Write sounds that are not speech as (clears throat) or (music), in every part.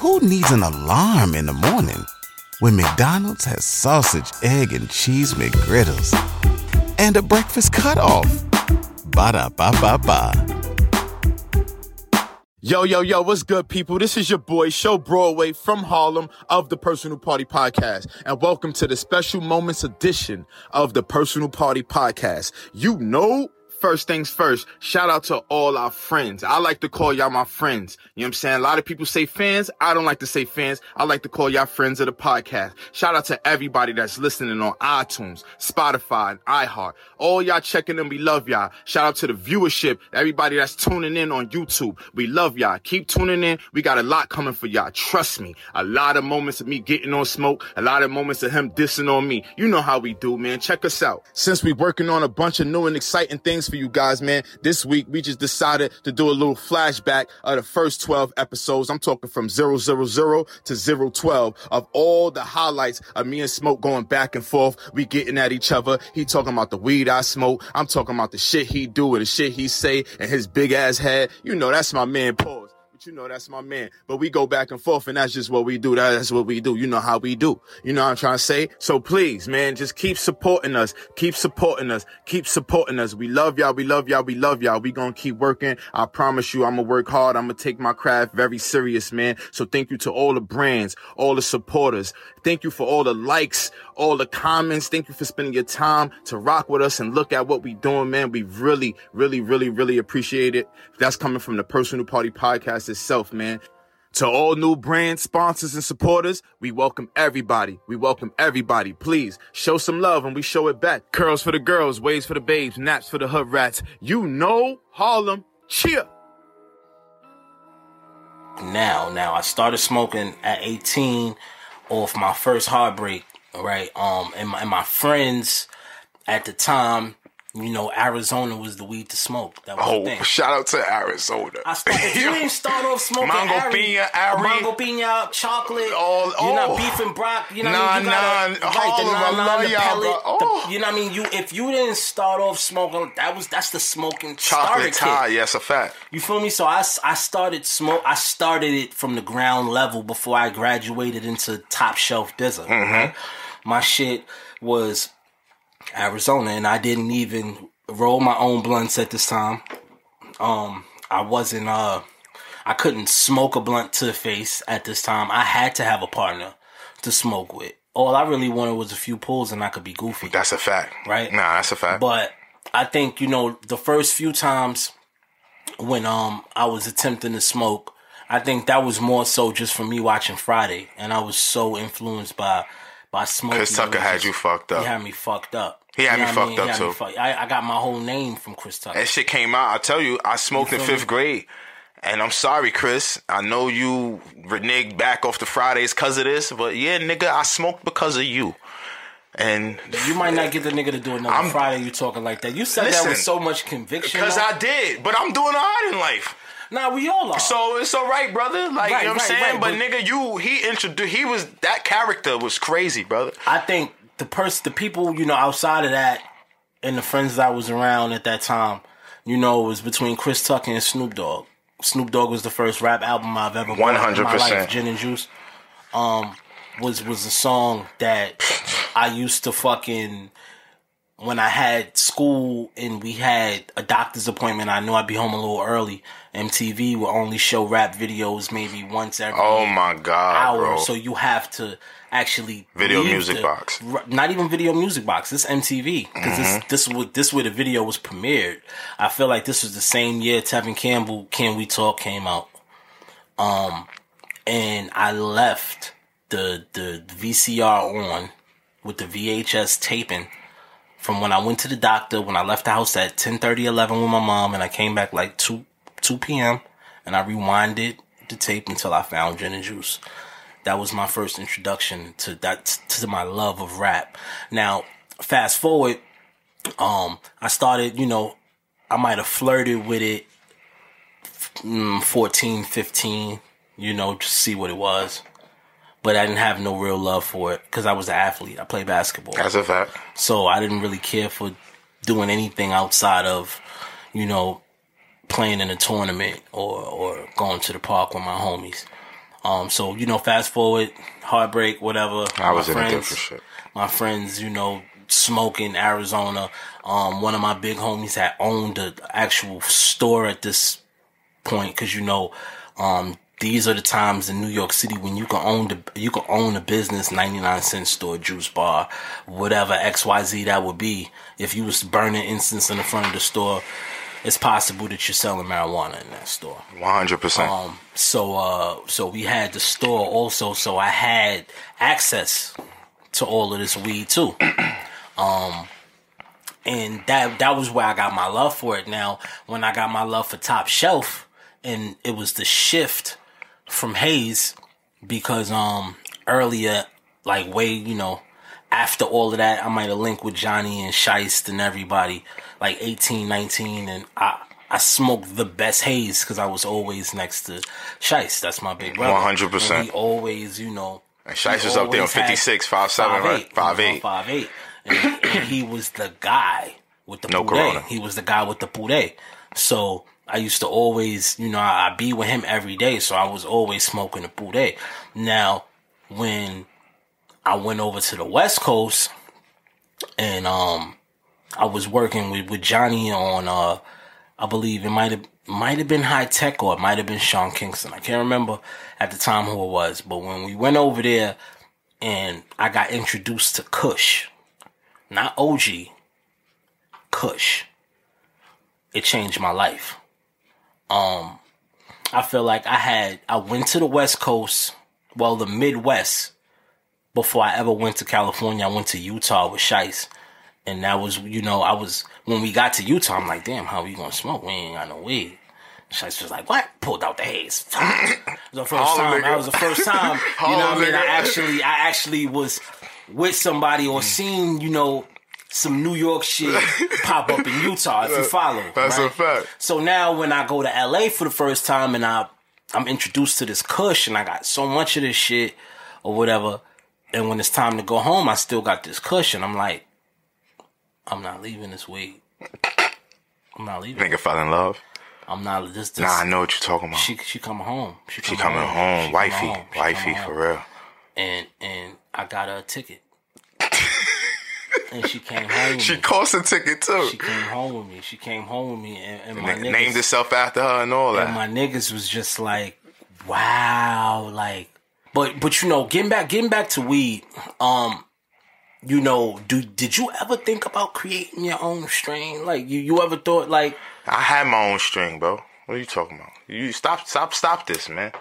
Who needs an alarm in the morning when McDonald's has sausage, egg, and cheese McGriddles and a breakfast cutoff? Ba da ba ba ba. Yo, yo, yo, what's good, people? This is your boy, Show Broadway from Harlem of the Personal Party Podcast. And welcome to the special moments edition of the Personal Party Podcast. You know, first things first, shout out to all our friends. I like to call y'all my friends. You know what I'm saying? A lot of people say fans. I don't like to say fans. I like to call y'all friends of the podcast. Shout out to everybody that's listening on iTunes, Spotify, and iHeart. All y'all checking in. We love y'all. Shout out to the viewership. Everybody that's tuning in on YouTube. We love y'all. Keep tuning in. We got a lot coming for y'all. Trust me. A lot of moments of me getting on smoke. A lot of moments of him dissing on me. You know how we do, man. Check us out. Since we working on a bunch of new and exciting things for you guys, man. This week we just decided to do a little flashback of the first 12 episodes. I'm talking from 000 to 012 of all the highlights of me and Smoke going back and forth. We getting at each other. He talking about the weed I smoke. I'm talking about the shit he do and the shit he say and his big ass head. You know, that's my man, Pause. But you know, that's my man. But we go back and forth, and that's just what we do. That's what we do. You know how we do. You know what I'm trying to say? So please, man, just keep supporting us. Keep supporting us. Keep supporting us. We love y'all. We love y'all. We love y'all. We gonna keep working. I promise you, I'm gonna work hard. I'm gonna take my craft very serious, man. So thank you to all the brands, all the supporters. Thank you for all the likes, all the comments. Thank you for spending your time to rock with us and look at what we doing, man. We really, really, really, really appreciate it. That's coming from the Personal Party Podcast itself, man. To all new brand sponsors and supporters, we welcome everybody. We welcome everybody. Please show some love and we show it back. Curls for the girls, waves for the babes, naps for the hood rats. You know Harlem. Cheer. now. Now I started smoking at 18 off my first heartbreak, right? Um, and my, and my friends at the time, you know, Arizona was the weed to smoke. That was the Oh, thing. shout out to Arizona. I started, you didn't start off smoking Mango Ari- Ari. mango piña, chocolate, All- you're not oh. beef and brock, you know, Nah, what I mean? you gotta, nah, right, the Harlem, I nine, nine, love the y'all, pellet, bro. the- Oh. you know what I mean? You if you didn't start off smoking, that was that's the smoking Chocolate Thai, kit. yes, a fact. You feel me? So I, I started smoke. I started it from the ground level before I graduated into top shelf Dizza. Mm-hmm. right? My shit was Arizona, and I didn't even roll my own blunts at this time. Um, I wasn't. Uh, I couldn't smoke a blunt to the face at this time. I had to have a partner to smoke with. All I really wanted was a few pulls, and I could be goofy. That's a fact. Right. Nah, that's a fact. But I think you know the first few times when um I was attempting to smoke, I think that was more so just for me watching Friday, and I was so influenced by by smoking. Chris Tucker had you fucked up. He had me fucked up. He had You me know I fucked mean? up, too. fuck- I, I got my whole name from Chris Tucker. that shit came out. I tell you, I smoked You in fifth me? grade. And I'm sorry, Chris. I know you reneged back off the Fridays because of this, but yeah, nigga, I smoked because of you. And You might not get the nigga to do another I'm- Friday. You talking like that? You said that with so much conviction. because. I did, but I'm doing all right in life. nah, we all are. So it's all right, brother. Like Right, you know what I'm saying. right, but, but- nigga, you he introduced. He was that character was crazy, brother. I think the person, the people, you know, outside of that, and the friends that I was around at that time, you know, it was between Chris Tucker and Snoop Dogg. Snoop Dogg was the first rap album I've ever my 100%. life. Gin and Juice, um, was was a song that I used to fucking when I had school and we had a doctor's appointment. I knew I'd be home a little early. MTV would only show rap videos maybe once every Oh my god, hour, bro. so you have to actually Video music the- box. r- Not even video music box. This MTV because Mm-hmm. this this was this where the video was premiered. I feel like this was the same year Tevin Campbell "Can We Talk" came out. Um, and I left the the VCR on with the VHS taping from when I went to the doctor when I left the house at 10 30, 11 with my mom and I came back like 2 2 p.m. and I rewinded the tape until I found gin and juice. That was my first introduction to that to my love of rap. Now, fast forward, um, I started, you know, I might have flirted with it mm, 14, 15, you know, to see what it was. But I didn't have no real love for it because I was an athlete. I played basketball. That's a fact. So I didn't really care for doing anything outside of, you know, playing in a tournament or, or going to the park with my homies. Um, so you know, fast forward, heartbreak, whatever. I was my in a friends, different shit. My friends, you know, smoking Arizona. Um, one of my big homies had owned the actual store at this point because you know, um, these are the times in New York City when you can own the you can own a business, ninety nine cent store, juice bar, whatever X Y Z that would be. If you was burning incense in the front of the store, it's possible that you're selling marijuana in that store. One hundred percent. Um, so uh, so we had the store also, so I had access to all of this weed too. (clears throat) um, and that that was where I got my love for it. Now, when I got my love for Top Shelf, and it was the shift from Haze because um earlier, like way you know after all of that, I might have linked with Johnny and Shiest and everybody, like 18, 19, and I I smoked the best haze because I was always next to Shiest. That's my big brother. 100%. He always, you know. And Shiest he was up there on always had 56, 5'7", right? 5'8". 5'8". And, and he was the guy with the No no corona. He was the guy with the poulet. So I used to always, you know, I, I be with him every day. So I was always smoking the poulet. Now, when I went over to the West Coast and um I was working with, with Johnny on uh I believe it might have might have been high tech or it might have been Sean Kingston. I can't remember at the time who it was, but when we went over there and I got introduced to Kush, not OG, Kush, it changed my life. Um, I feel like I had I went to the West Coast, well the Midwest, before I ever went to California. I went to Utah with Shiest. And that was, you know, I was, when we got to Utah, I'm like, damn, how are we gonna smoke? We ain't got no weed. Shiest was like, what? Pulled out the haze. (laughs) it was the first Holla, time, that was the first time, (laughs) you know what I mean? I actually, I actually was with somebody or mm. seen, you know, some New York shit (laughs) pop up in Utah if you follow. That's a right? fact. So now when I go to LA for the first time and I I'm introduced to this kush and I got so much of this shit or whatever, and when it's time to go home, I still got this kush and I'm like, I'm not leaving this week. I'm not leaving. Nigga fell in love. I'm not this this Nah, I know what you're talking about. she she coming home. She, She coming coming home, She wifey, coming home. Wifey coming for real. And and I got her a ticket. (laughs) and she came home with She me. cost a ticket too. She came home with me. She came home with me and, and my Nigga niggas, named herself after her and all that. and my niggas was just like, wow, like, but but you know, getting back getting back to weed, um, you know, do did you ever think about creating your own strain? Like, you you ever thought like, I had my own string, bro. What are you talking about? You stop, stop, stop this, man.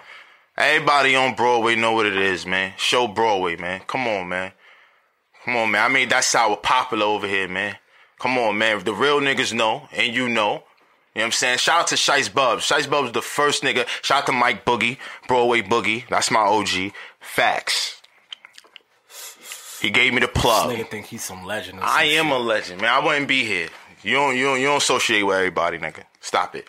Everybody on Broadway know what it is, man. Show Broadway, man. Come on, man. Come on, man. I made that sour popular over here, man. Come on, man. The real niggas know, and you know. You know what I'm saying? Shout out to Shiest Bubz. Shiest Bubz the first nigga. Shout out to Mike Boogie, Broadway Boogie. That's my OG. Facts. He gave me the plug. This nigga think he's some legend? Or I some am shit. a legend, man. I wouldn't be here. You don't, you don't, you don't associate with everybody, nigga. Stop it.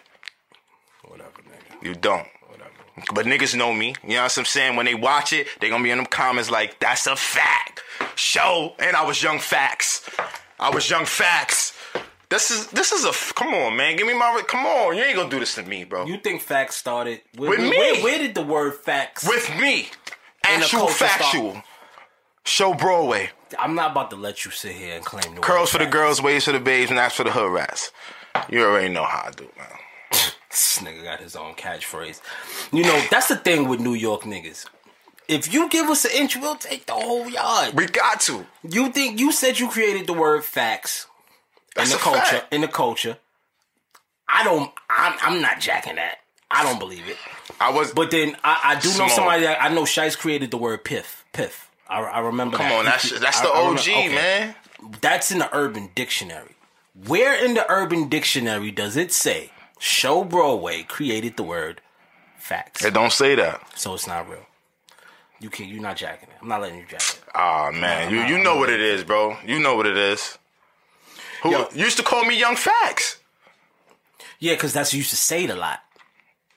whatever, nigga. You don't. Whatever. But niggas know me. You know what I'm saying? When they watch it, they gonna be in them comments like, that's a fact. Show. And I was young facts. I was young facts. This is this is a f- come on, man. Give me my come on. You ain't gonna do this to me, bro. You think facts started where, With me. Where, where did the word facts? With me. Actual culture start. Show Broadway. I'm not about to let you sit here and claim the Curls for the girls, waves for the babes, and that's for the hood rats. You already know how I do, man. (laughs) This nigga got his own catchphrase. You know, that's the thing with New York niggas. If you give us an inch, we'll take the whole yard. We got to. You think you said you created the word facts That's in the culture? fact. In the culture, I don't. I'm, I'm not jacking that. I don't believe it. I was But then I, I do know somebody that I know. Shiest created the word piff. Piff. I, I remember. Come that. on, that's that's I- the I remember- OG, okay. man. That's in the Urban Dictionary. Where in the Urban Dictionary does it say Show Broadway created the word facts? It don't say that. So it's not real. You can't. You're not jacking it. I'm not letting you jack it. Ah man, you you know what it is, bro. You know what it is. Who Yo. used to call me Young Facts? Yeah, because that's you used to say it a lot.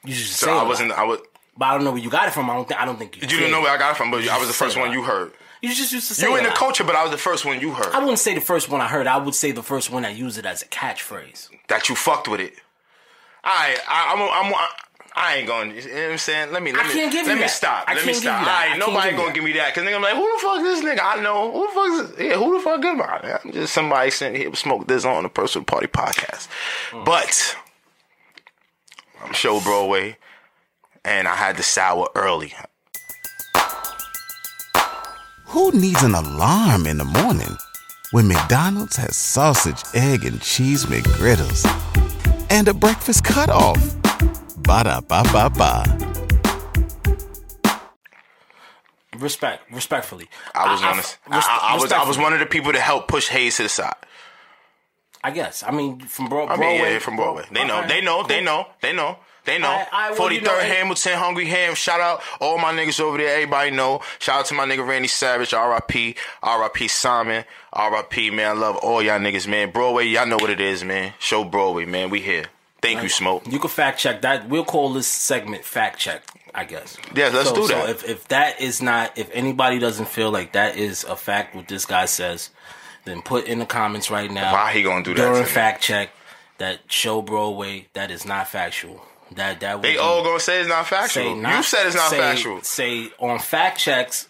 You used to So say it wasn't. lot. I was. But I don't know where you got it from. I don't think. I don't think you. You did. didn't know where I got it from, but I was the first one you heard. You just used to say You in the culture, but I was the first one you heard. I wouldn't say the first one I heard. I would say the first one that used it as a catchphrase. that you fucked with it. Alright, I, I'm. I'm. I ain't going. You know what I'm saying? Let me. Let I me. can't give you let me that. stop. I let me stop. you. All I right, nobody gonna give me that because nigga, I'm like, who the fuck is this nigga? I know who the fuck is. Yeah, who the fuck is about? I'm just somebody sitting here smoke this on the personal party podcast. Mm. But I'm show Broadway, and I had the sour early. Who needs an alarm in the morning when McDonald's has sausage, egg, and cheese McGriddles and a breakfast cutoff? Ba da ba ba ba. Respect, respectfully. I was I, honest. I, res- I, I was I was one of the people to help push haze to the side. I guess. I mean, from Bro- I Broadway. mean, yeah, from Broadway. They know. Alright, They know. They know. They know. They know. Alright, alright, well, Forty you know, Hamilton, Hungry Ham. Shout out all my niggas over there. Everybody know. Shout out to my nigga Randy Savage. R.I.P. R.I.P. Simon. R.I.P. Man, I love all y'all niggas, man. Broadway, y'all know what it is, man. Show Broadway, man. We here. Thank you, Smoke. You can fact check that. We'll call this segment fact check. I guess. Yeah, let's So- do so that. if if that is not, if anybody doesn't feel like that is a fact, what this guy says, then put in the comments right now. Why he gonna do that during to me? fact check? That show Broadway that is not factual. That that They all gonna say it's not factual. not, you said it's not say, factual. Say on fact checks,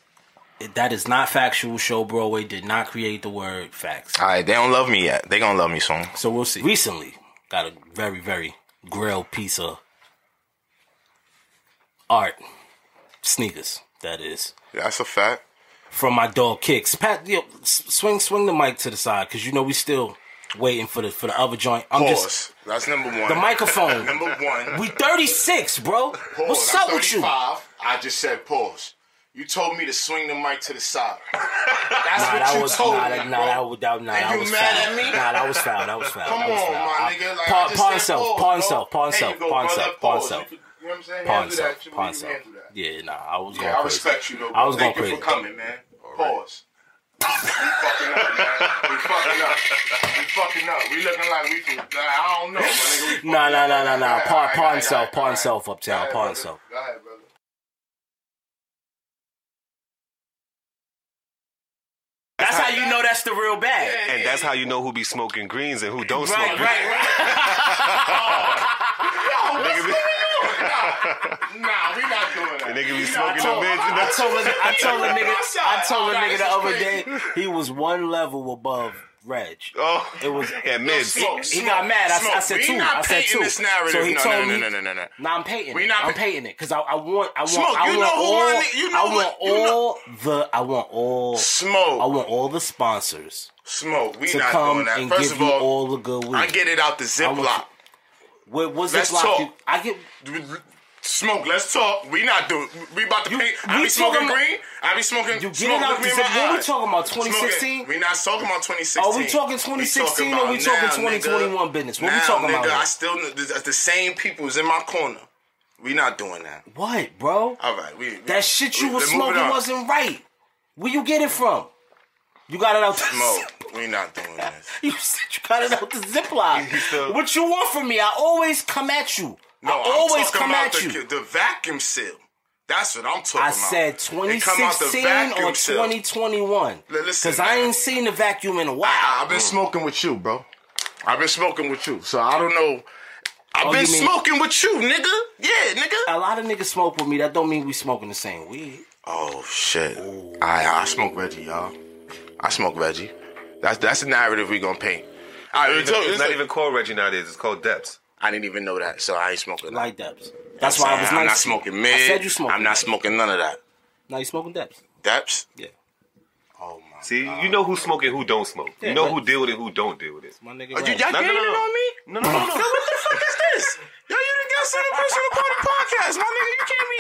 that is not factual. Show Broadway did not create the word facts. All right, they don't love me yet. They gonna love me soon. So we'll see. Recently, got a very, very grilled piece of art, sneakers. That is That's a fact. from my dog Kicks. Pat, yo, swing, swing the mic to the side because you know we still waiting for the for the other joint. I'm Pause. just That's number one. the microphone. (laughs) number one. we 36, bro. Pause. What's I'm up with you? I just said pause. You told me to swing the mic to the side. (laughs) That's Nah, what that you was told nah, me, bro. nah, that, was- that, nah, And that you was mad foul. at me? Nah, that was foul. That was foul. Come that was on, foul. my I- nigga. Like, pawn, pawn self, pawn bro. self, pawn self, pawn self, pawn self. You know what I'm saying? Pawn self, pawn self. Yeah, nah, I was going Yeah, I crazy. respect you, though. I was Thank going you crazy. for coming, man. Pause. We fucking up, man. We fucking up. We fucking up. We looking like we can. Like, I don't know, my nigga. We Nah, nah, nah, nah, nah. All right, Pawn, all right, pawn all right, self, all right, pawn all right. self uptown, Go ahead, pawn brother. self. Go ahead, brother. That's how you know that's the real bag. And that's how you know who be smoking greens and who don't Right, smoke. right, right. (laughs) Oh, (laughs) nigga be, Nah, we not doing that. nigga be We smoking not the doing mids. I told a, I told a (laughs) nigga, I told a nigga this the other crazy. day he was one level above Reg. Oh, It was yeah, mids. Smoke, He smoke, got mad. I, I said We two. I said two. this narrative. So he No, told no, me, no, no, no, no. Nah, I'm painting We it. not I'm pa- painting it because I, I want, I want, Smoke, I you want know who all, I you know I want what- you know- the, I want all, Smoke. I want all the sponsors Smoke. We to not come doing that. and First give of all, all the good weed. I get it out the want Ziploc. you- What was Let's this talk. You, I get. Smoke, let's talk. We not. It. We about to You- paint. I be smoking green. I be smoking. You get smoke, it out the Zip- what we talking about, 2016? We not talking about 2016. Are we talking 2016 or we talking now, 2021 nigga. business? What we talking nigga, about? I still the, the same people's in my corner. We not doing that. What, bro? All right, we, we That shit you we- was smoking wasn't right. Where you get it from? You got it out the Smoke. We not doing (laughs) this. You said you got it out the Ziploc. What you want from me? I always come at you. No, I always I'm come about at the, you. the vacuum seal. That's what I'm talking I about. I said It come out the 2016 or 2021. Listen, Because I ain't seen the vacuum in a while. I, have been mm. smoking with you, bro. I've been smoking with you, so I don't know. I've Oh, been mean- smoking with you, nigga. Yeah, nigga. a lot of niggas smoke with me. That don't mean we smoking the same weed. Oh shit! I I smoke Reggie, y'all. I smoke Reggie. That's that's the narrative we gonna paint. All right, It's, so- it's not even called Reggie nowadays. It's called Depths. I didn't even know that, so I ain't smoking. that. Light depths. That's why I was I'm not smoking mid. I said you smoking. I'm not smoking none of that. Now you smoking depths. Depths. Yeah. Oh my. God. See, you know who's smoking, who don't smoke. Yeah, you know right. who deal with it, who don't deal with it. My nigga. Oh, you, y'all No, no, gaining no, no. on me? No, no, no, no. (laughs) Yo, what the fuck is this? Yo, you the guest personal party podcast, my nigga. You can't be.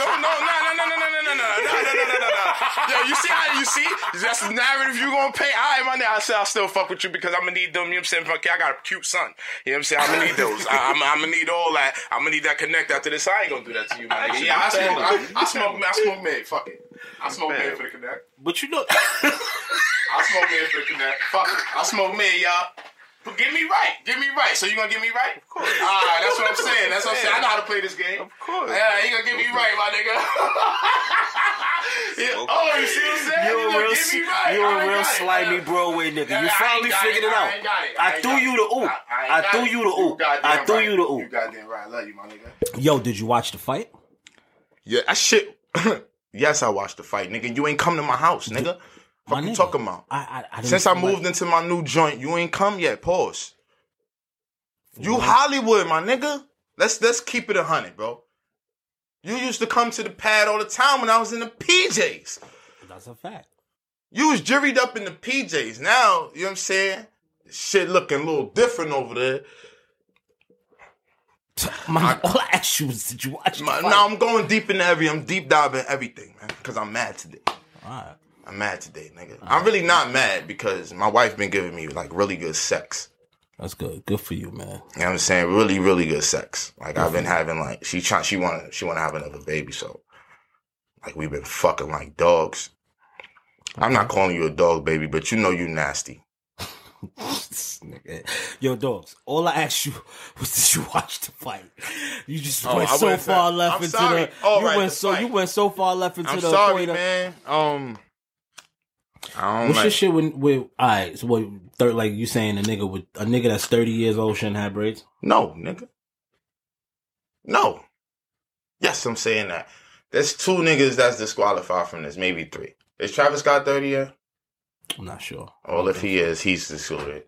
Don't no no no no no no no no no no no no no no no. Yo, you see how you see? That's the narrative you gonna pay. All right, my nigga. I said I'll still fuck with you because I'm gonna need them. You know what I'm saying? Fuck, I got a cute son. You know what I'm saying? I'm gonna need those. I, I'm, I'm gonna need all that. I'm gonna need that connect after this. I ain't gonna do that to you, my nigga. Yeah, I smoke. I, I smoke. I smoke mid. Fuck it. I smoke mid for the connect. But you know. I smoke mid for the connect. Fuck it. I smoke mid, y'all. But get me right. Get me right. So you gonna get me right? Of course. Alright, that's what I'm saying. That's what I'm saying. I know how to play this game. Of course. Yeah, you gonna get me right, my nigga. (laughs) Oh, you see what I'm saying? You're a real, Get me right. you're I a ain't real got it. slimy Broadway nigga. You finally figured it. it out. I ain't got it. I ain't threw got you the oop. I- I ain't I got threw it. you the oop. I threw right. you the oop. You goddamn right. I love you, my nigga. Yo, did you watch the fight? Yeah, that shit. (clears throat) yes, I watched the fight, nigga. You ain't come to my house, nigga. Fuck you talking about? I, I, I Since I feel like- moved into my new joint, you ain't come yet. Pause. You Hollywood, my nigga. Let's let's keep it a hundred, bro. You used to come to the pad all the time when I was in the PJs. That's a fact. You was juried up in the PJs. Now, you know what I'm saying? Shit looking a little different over there. (laughs) My, (laughs) all I asked you was, did you watch My, now I'm going deep into every, I'm deep diving everything, man. Cause I'm mad today. All right. I'm mad today, nigga. I'm really not mad because my wife been giving me like really good sex. That's good. Good for you, man. You know what I'm saying? Really, really good sex. Like I've been having like she try she wanna she wanna have another baby, so like we've been fucking like dogs. I'm not calling you a dog, baby, but you know you nasty. (laughs) Nigga. Yo, dogs. All I asked you (laughs) was did you watch the fight? You just Oh, went I so far left I'm into sorry. the. All you right, went the so fight. you went so far left into I'm the. sorry, equator. man. Um I don't What's like your shit with with? All right, so what? Third, like you saying a nigga with a nigga that's thirty years old shouldn't have braids? No, nigga. No. Yes, I'm saying that. There's two niggas that's disqualified from this, maybe three. Is Travis Scott 30 yet? I'm not sure. Well, if he is, he's disqualified.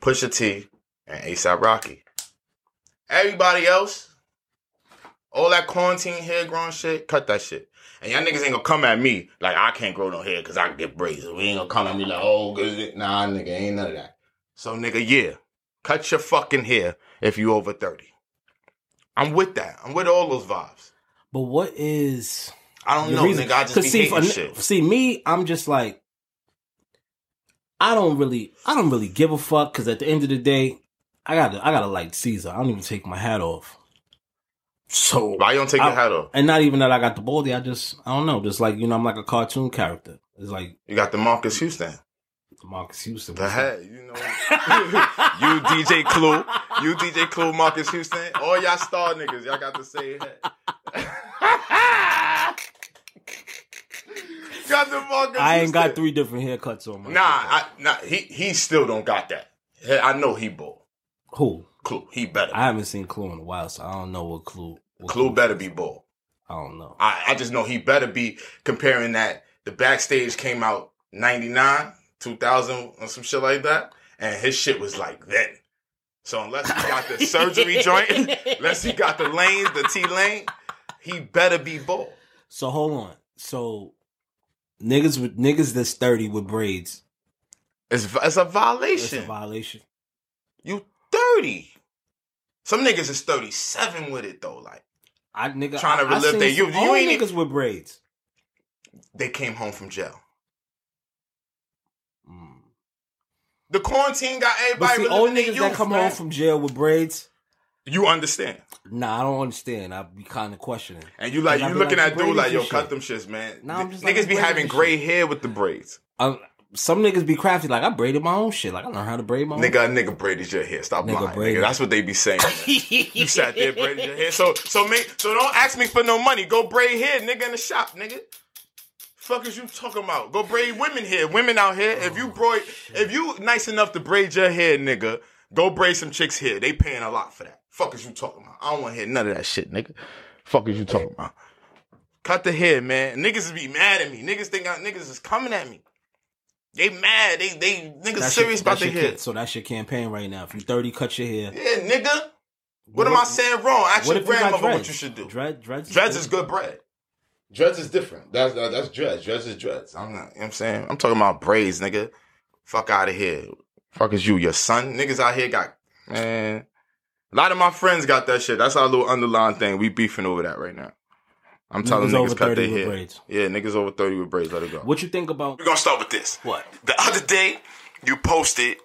Pusha T and ASAP Rocky. Everybody else, all that quarantine hair growing shit, cut that shit. And y'all niggas ain't gonna come at me like I can't grow no hair because I can get braids. We ain't gonna come at me like, oh, good. Nah, nigga, ain't none of that. So, nigga, yeah, cut your fucking hair if you over 30. I'm with that. I'm with all those vibes. But what is? I don't know, reason- nigga. I just be see, for, shit. see me, I'm just like, I don't really, I don't really give a fuck because at the end of the day, I gotta, I gotta like Caesar. I don't even take my hat off. So Why you don't take I- your hat off? and not even that I got the baldy. I just, I don't know. Just like you know, I'm like a cartoon character. It's like You got the Marcus Houston. Marcus Houston. The head, you know. you DJ Clue, you DJ Clue, Marcus Houston, all y'all star niggas, y'all got the same head. (laughs) got the Marcus. I ain't got three different haircuts on my. Nah, I, nah, he he still don't got that. I know he bald. Who? Clue, he better. I haven't seen Clue in a while, so I don't know what Clue. Clue better be bald. I don't know. I, I just know he better be comparing that. The backstage came out 99, 2000, or some shit like that. And his shit was like then. So unless he got the surgery (laughs) joint, unless he got the lanes, the T lane, he better be bald. So hold on. So niggas with niggas that's thirty with braids, It's, it's a it's a violation. violation. you 30. Some niggas is 37 with it though. Like I nigga Trying to relive their youth. You ain't niggas with braids. they came home from jail. Mm. The quarantine got But everybody see, old niggas that come man. home from jail with braids, You understand. nah, I don't understand. I be kind of questioning. And you like you looking like, at dude like yo, shit. cut them shits, man. Nah, I'm just like, niggas be having gray hair with the braids. Um, some niggas be crafty. Like I braided my own shit. Like I learned how to braid my own. Nigga, a nigga braided your hair. Stop Nigga lying, braided. nigga. That's what they be saying. (laughs) you sat there braided your hair. So so make so don't ask me for no money. Go braid hair, nigga, in the shop, nigga. Fuck is you talking about? Go braid women hair. Women out here. If you oh, braid, if you nice enough to braid your hair, nigga, go braid some chicks hair. They paying a lot for that. Fuck is you talking about? I don't want to hear none of that shit, nigga. Fuck is you talking about? Cut the hair, man. Niggas be mad at me. Niggas think I, niggas is coming at me. They mad. They they niggas That's serious your- about their hair. So that's your campaign right now. If you thirty, cut your hair. Yeah, nigga. What, am I saying wrong? Ask What your you got what you should do. Dread, dreads, Dreads is good bread. Dreads is different. That's uh, that's dreads. Dreads is dreads. I'm not. You know what I'm saying. I'm talking about braids, nigga. Fuck out of here. Fuck is you, your son? Niggas out here got man. A lot of my friends got that shit. That's our little underlying thing. We beefing over that right now. I'm telling Niggas over niggas cut their hair. braids. Yeah, niggas over thirty with braids. Let it go. What you think about We're gonna start with this. what? The other day, you posted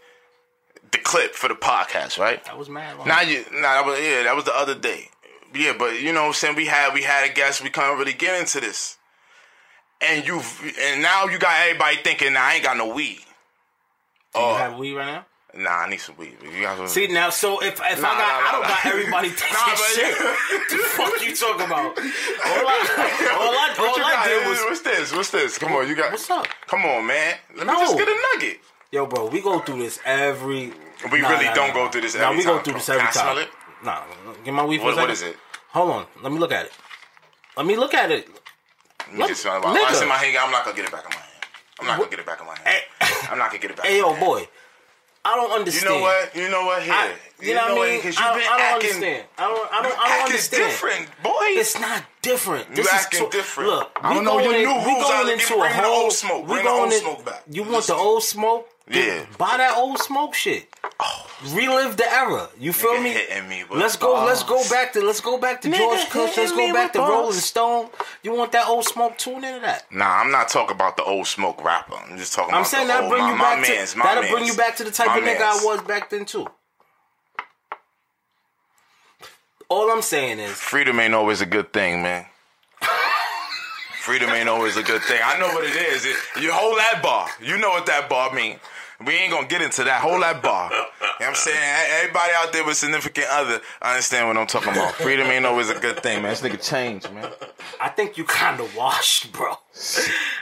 the clip for the podcast, right? That was mad. Now you, nah, that was yeah, that was the other day. Yeah, but you know what I'm saying? We had we had a guest, we couldn't really get into this. And you've, and now you got everybody thinking I ain't got no weed. Do you Oh, have weed right now? Nah, I need some weed. You some- See now, so if if I got, Nah, nah, I don't nah, got everybody (laughs) taking Nah, shit. the fuck you talking about? (laughs) All I, all I, all I got? did was, What's this? What's this? Come on, you got. What's up? Come on, man. Let me No. just get a nugget. yo, bro, we go through this every. We Nah, really nah, don't nah, go through this Nah, every we go time. through this Can every I time. smell it? Nah, get my weed for What- second. is it? Hold on, let me look at it. Let me look at it. Let me just smell it. In my hand, I'm not gonna get it back in my hand. I'm not gonna get it back in my hand. Eh. I'm not gonna get it back. Hey, yo, boy, I don't understand. You know what? You know what? Here, I, you, know what I mean? Because you've been I don't acting, understand. I don't. I you don't. I don't acting understand. different, boy. It's not different. This acting is different. Look, I we don't know your going new in- we rules going into a bring the whole old smoke. We Bring the going old in- smoke back. You want the old smoke? Yeah. Buy that old smoke shit. Oh. Relive the era. You feel me? hitting me with let's go. Let's go back to. Let's go back to Nigga George Cush. Let's go back with to Rolling. Stone. You want that old smoke? Tune into that. Nah, I'm not talking about the old smoke rapper. I'm just talking I'm about saying that'll bring my, you my back mans, to. my That'll mans. bring you back to the type My of nigga I was back then too. All I'm saying is, Freedom ain't always a good thing, man. (laughs) Freedom ain't always a good thing. I know what it is. It- you hold that bar. You know what that bar mean. We ain't gonna get into that. Hold that bar. You know what I'm saying? Everybody out there with significant other I understand what I'm talking about. (laughs) Freedom ain't always a good thing, man. This nigga changed, man. I think you kind of washed, bro.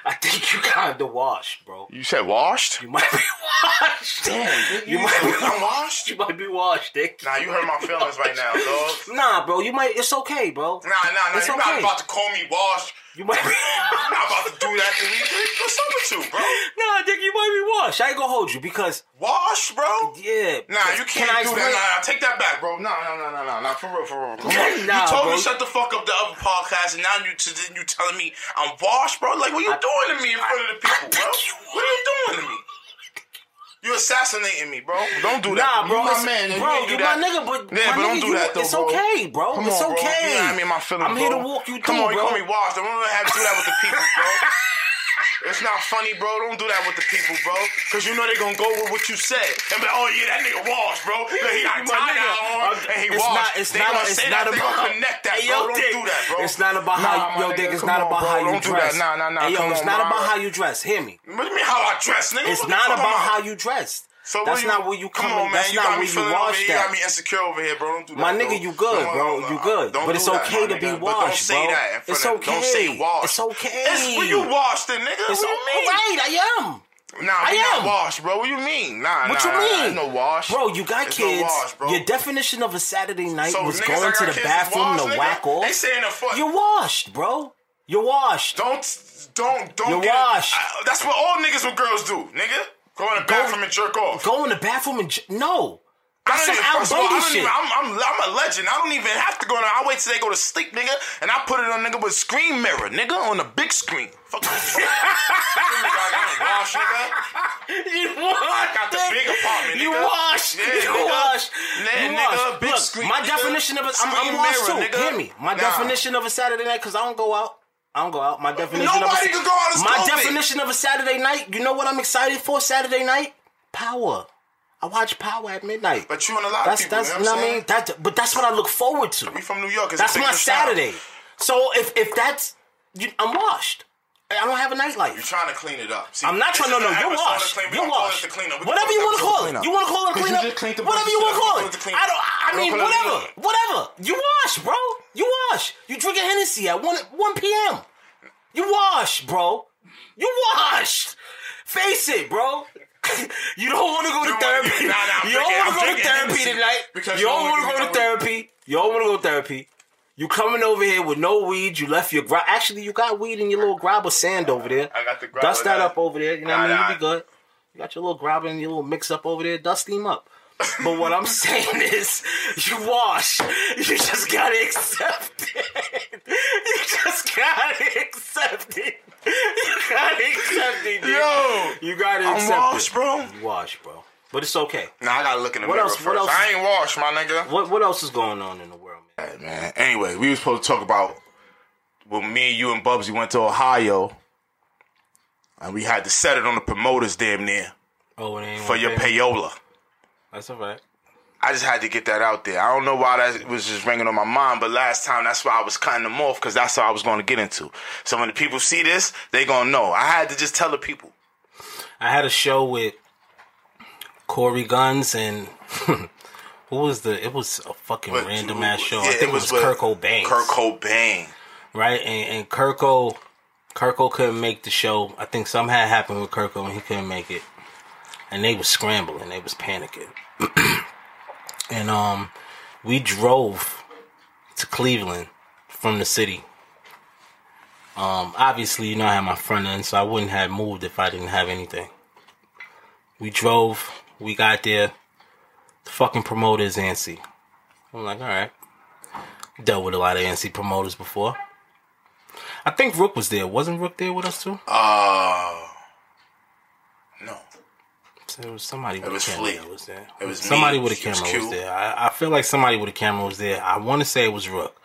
I think you kind of washed, bro. You said washed? You might be washed. Damn, you might be I'm washed? You might be washed, Dick. Nah, you hurt my feelings right now, dog. Nah, bro. You might. It's okay, bro. Nah, nah, nah. It's You're okay. not about to call me washed. You might be. (laughs) I'm not about to do that to me. What's up with you, bro? nah, Dick. You might be washed. I ain't gonna hold you because Wash, bro? yeah. Nah, you can't Can I do explain- that. Nah, nah, take that back, bro. Nah, nah, nah, nah, nah, nah. For real, for real. Come on. Nah, you told bro. me shut the fuck up the other podcast, and now you then you telling me I'm washed, bro. Like, what you doing to me in front of the people, bro? What are you doing to me? You assassinating me, bro. Don't do that. Nah, bro. You my man. bro, you you do my that. nigga, but Yeah, my but don't nigga, do you- that, though, It's bro. okay, bro. Come it's on, bro. okay. You know what I mean? My feelings, I'm here to walk you Come through, Come on, you bro. call me washed. Don't gonna have to do that with the people, bro. (laughs) It's not funny, bro. Don't do that with the people, bro. Cause you know they're gonna go with what you said and be like, oh yeah, that nigga washed, bro. Look, he got tie on and he it's washed. not- it's they not- gonna it's say not that. They about- gonna connect that, Hey, bro. Don't Dick, do that, bro. It's not about Nah, how yo, Dick. It's not on, about bro. how you Don't do dress. that. Nah, nah, nah. Hey, yo, it's on, not about how you dress. Hear me. What do you mean how I dress, nigga? It's not about how you dressed. So that's you- not where you Come on, man. That's you not got where me you washed here. You got me insecure over here, bro. Don't do that. My nigga, you good, bro. You good. don't But it's okay to be washed, say bro. that in front It's of- Don't say washed. It's okay. It's when you washed it, nigga. It's what all you mean? right. I am. Nah, I we not am. washed, bro. What you mean? Nah, What nah, you mean? No wash, Bro, you got It's no kids. wash, bro. Your definition of a Saturday night So was going to the bathroom washed, to nigga? whack off. They saying the fuck. You're washed, bro. You're washed. Don't, don't, don't. You're washed. I, that's what all niggas with girls do, nigga. Go in the bathroom and jerk off. Go in the bathroom and j- no. I That's some even, Al first of all, I shit. even, I'm, I'm, I'm a legend. I don't even have to go in there. I wait till they go to sleep, nigga, and I put it on nigga with screen mirror, nigga, on the big screen. Fuck you. I got a wash, nigga. You washed. got the big apartment, You wash. Yeah, you nigga. washed. Yeah, you nigga, washed. big Look, screen, my nigga. definition of a, I'm, I'm mirror, too. nigga. Hear me. My Nah. definition of a Saturday night, because I don't go out. I don't go out. My definition of Nobody a, can go out as My definition of a Saturday night. You know what I'm excited for? Saturday night, Power. I watch Power at midnight. But you and a lot that's of people, that's you know what I mean. That but that's what I look forward to. We from New York. That's my. Saturday. So if if that's you, I'm washed. I don't have a nightlife. You're trying to clean it up. See, I'm not trying. No, no, you're washed. clean- You're don't call it washed. the cleanup. We Whatever you want to call it. You want to call it a cleanup. Whatever you want to call it. Call it the I don't. I mean, Don't call it whatever. cleanup. Whatever. You wash, bro. You wash. You drinking Hennessy at one one p.m. You wash, bro. You washed. Face it, bro. (laughs) you don't want to go to therapy. You don't want to go to therapy tonight. You don't want to go to therapy. You don't want to go to therapy. You coming over here with no weed. You left your gra- actually you got weed in your little grab of sand over there. I got the grabber Dust that up over there. You know what I mean? You be good. You got your little grabber and your little mix up over there. Dust him up. But what I'm saying is, you wash. You just gotta accept it. You just gotta accept it. You gotta accept it, dude. Yo, You gotta accept I'm accept washed, it. bro. You wash, bro. But it's okay. Nah, I gotta look in the What mirror else- first. what else- I ain't washed, my nigga. What what else is going on in the world, man? Hey, man. Anyway, we was supposed to talk about when me and you and Bubsy went to Ohio, and we had to set it on the promoters damn near Oh, it for your thing? payola. That's all right. I just had to get that out there. I don't know why that was just ringing on my mind, but last time that's why I was cutting them off because that's what I was going to get into. So when the people see this, they gonna know. I had to just tell the people. I had a show with Corey Gunz and (laughs) who was the? It was a fucking But- random ass show. yeah, I think it was, with Kirko Bangz. Kirko Bangz. right? And, and Kirko, Kirko couldn't make the show. I think something had happened with Kirko and he couldn't make it. And they was scrambling. They was panicking. (clears throat) and um, we drove to Cleveland from the city. Um, obviously, you know, I had my front end, so I wouldn't have moved if I didn't have anything. We drove. We got there. The fucking promoter is Ansi. I'm like, all right. Dealt with a lot of NC promoters before. I think Rook was there. Wasn't Rook there with us too? Uh, no. There was somebody with was a camera Flea. was there. It was somebody me. with a It was camera was, there. I, I feel like somebody with a camera was there. I want to say it was Rook.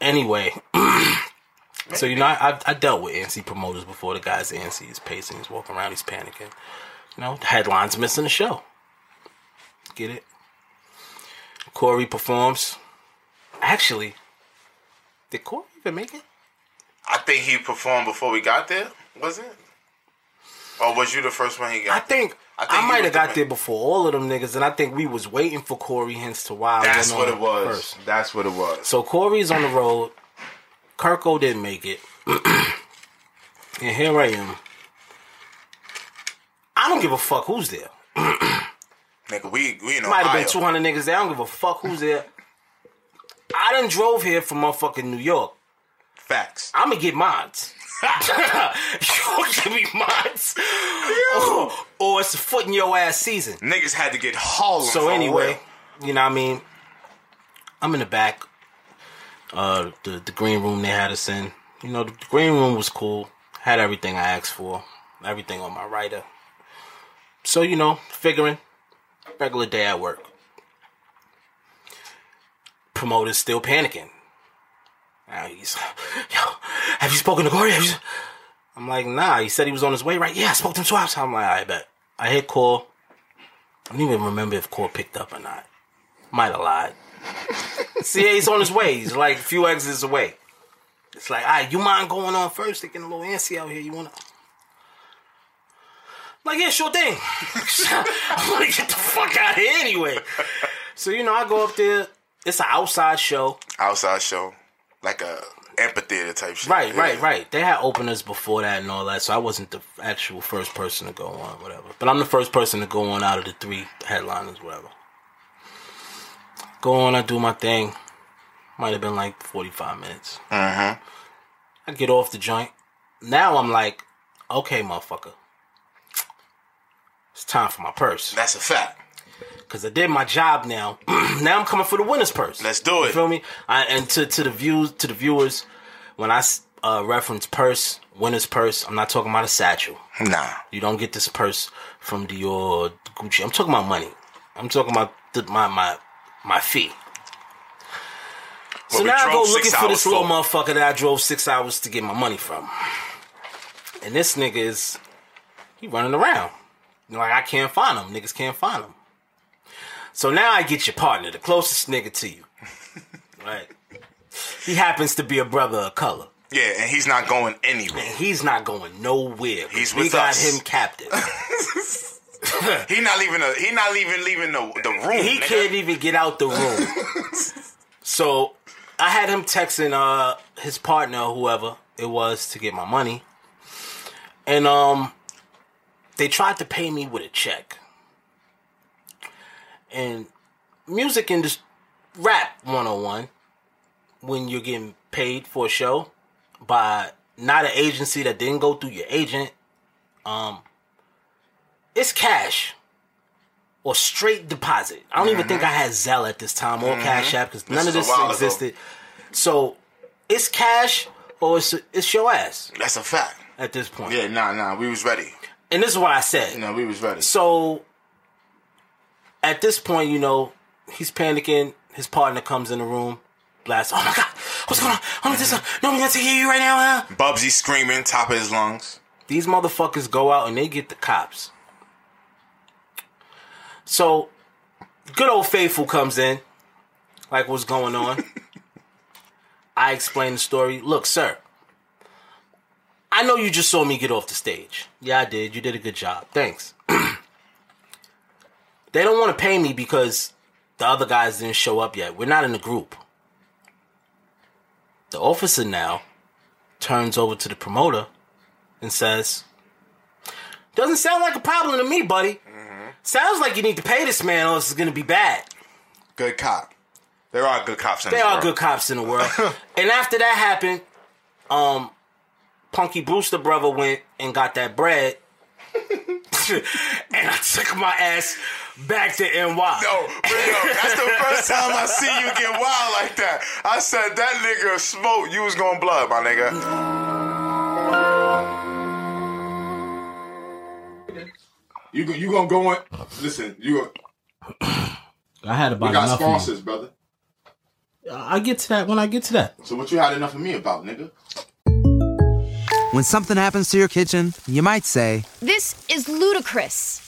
Anyway, (clears throat) so you know, I, I, I dealt with NC promoters before. The guy's NC. He's pacing. He's walking around. He's panicking. You know, the headlines missing the show. Get it? Corey performs. Actually, did Corey even make it? I think he performed before we got there. Was it? Or was you the first one he got? I think I I, might have got the- there before all of them niggas, and I think we was waiting for Corey hence to why That's what it was. first. That's what it was. So Corey's on the road. Kirko didn't make it, (clears throat) and here I am. I don't give a fuck who's there. (clears throat) Nigga, we we in Might have been two hundred niggas there. I don't give a fuck who's there. I done drove here from motherfucking New York. Facts. I'm gonna get mines. (laughs) you give me mines, or, or it's a foot in your ass season. Niggas had to get Harlem. So anyway, you know what I mean? I'm in the back. Uh the the green room they had us in. You know, the green room was cool. Had everything I asked for. Everything on my writer. So, you know, figuring regular day at work. Promoter's still panicking. Now he's yo, have you spoken to Corey? Have you-" I'm like, nah, he said he was on his way, right? Yeah, I spoke to him twice. I'm like, I bet. I hit call. I don't even remember if Core picked up or not. Might have lied. (laughs) See, he's on his way. He's like a few exits away. It's like, all right, you mind going on first? They getting a little antsy out here. You wanna? I'm like, yeah, sure thing. I want to get the fuck out of here anyway. So you know, I go up there. It's an outside show. outside show, like a amphitheater type shit. Right, Yeah. right, right. They had openers before that and all that, so I wasn't the actual first person to go on, whatever. But I'm the first person to go on out of the three headliners, whatever. Go on, I do my thing. Might have been like 45 minutes. Mm-hmm. I get off the joint. Now I'm like, okay, motherfucker. It's time for my purse. That's a fact. Cause I did my job now. (clears throat) now I'm coming for the winner's purse. Let's do You it. feel me? I, and to to the views to the viewers, when I uh, reference purse, winner's purse, I'm not talking about a satchel. Nah. You don't get this purse from Dior, Gucci. I'm talking about money. I'm talking about the, my my my fee. So What now I go looking for this little motherfucker that I drove six hours to get my money from. And this nigga is he running around. Like I can't find him. Niggas can't find him. So now I get your partner, the closest nigga to you. (laughs) Right. He happens to be a brother of color. Yeah, and he's not going anywhere. And he's not going nowhere. He's with we got us. him captive. (laughs) He not leaving. A, he not even leaving the the room. he nigga. can't even get out the room. (laughs) so I had him texting uh his partner, whoever it was, to get my money. And um they tried to pay me with a check. And music industry rap 101 when you're getting paid for a show by not an agency that didn't go through your agent um it's cash or straight deposit. I don't even think I had Zelle at this time or Cash App because none Mm-hmm. This of this while ago. existed. So it's cash or it's it's your ass That's a fact. at this point. Yeah, nah, nah. We was ready. And this is what I said. No, we was ready. So at this point, you know, he's panicking. His partner comes in the room, blasts, "Oh my god, what's going on? Oh, this, uh, no one to hear you right now." Huh? Bubsy screaming, top of his lungs. These motherfuckers go out and they get the cops. So, good old faithful comes in, like what's going on. (laughs) I explain the story. Look, sir, I know you just saw me get off the stage. Yeah, I did. You did a good job. Thanks. (clears throat) They don't want to pay me because the other guys didn't show up yet. We're not in the group. The officer now turns over to the promoter and says, Doesn't sound like a problem to me, buddy. Sounds like you need to pay this man or this is going to be bad. Good cop. There are good cops in There are world. good cops in the world. (laughs) and after that happened, um, Punky Brewster brother went and got that bread. (laughs) (laughs) and I took my ass back to NY. No, but yo, that's the first time I see you get wild like that. I said that nigga smoke, you was gonna blood, my nigga. You go, you gonna go in? Listen, you go, I had about we got enough. Of you. sponsors, brother. I get to that when I get to that. So what you had enough of me about, nigga? When something happens to your kitchen, you might say, This is ludicrous.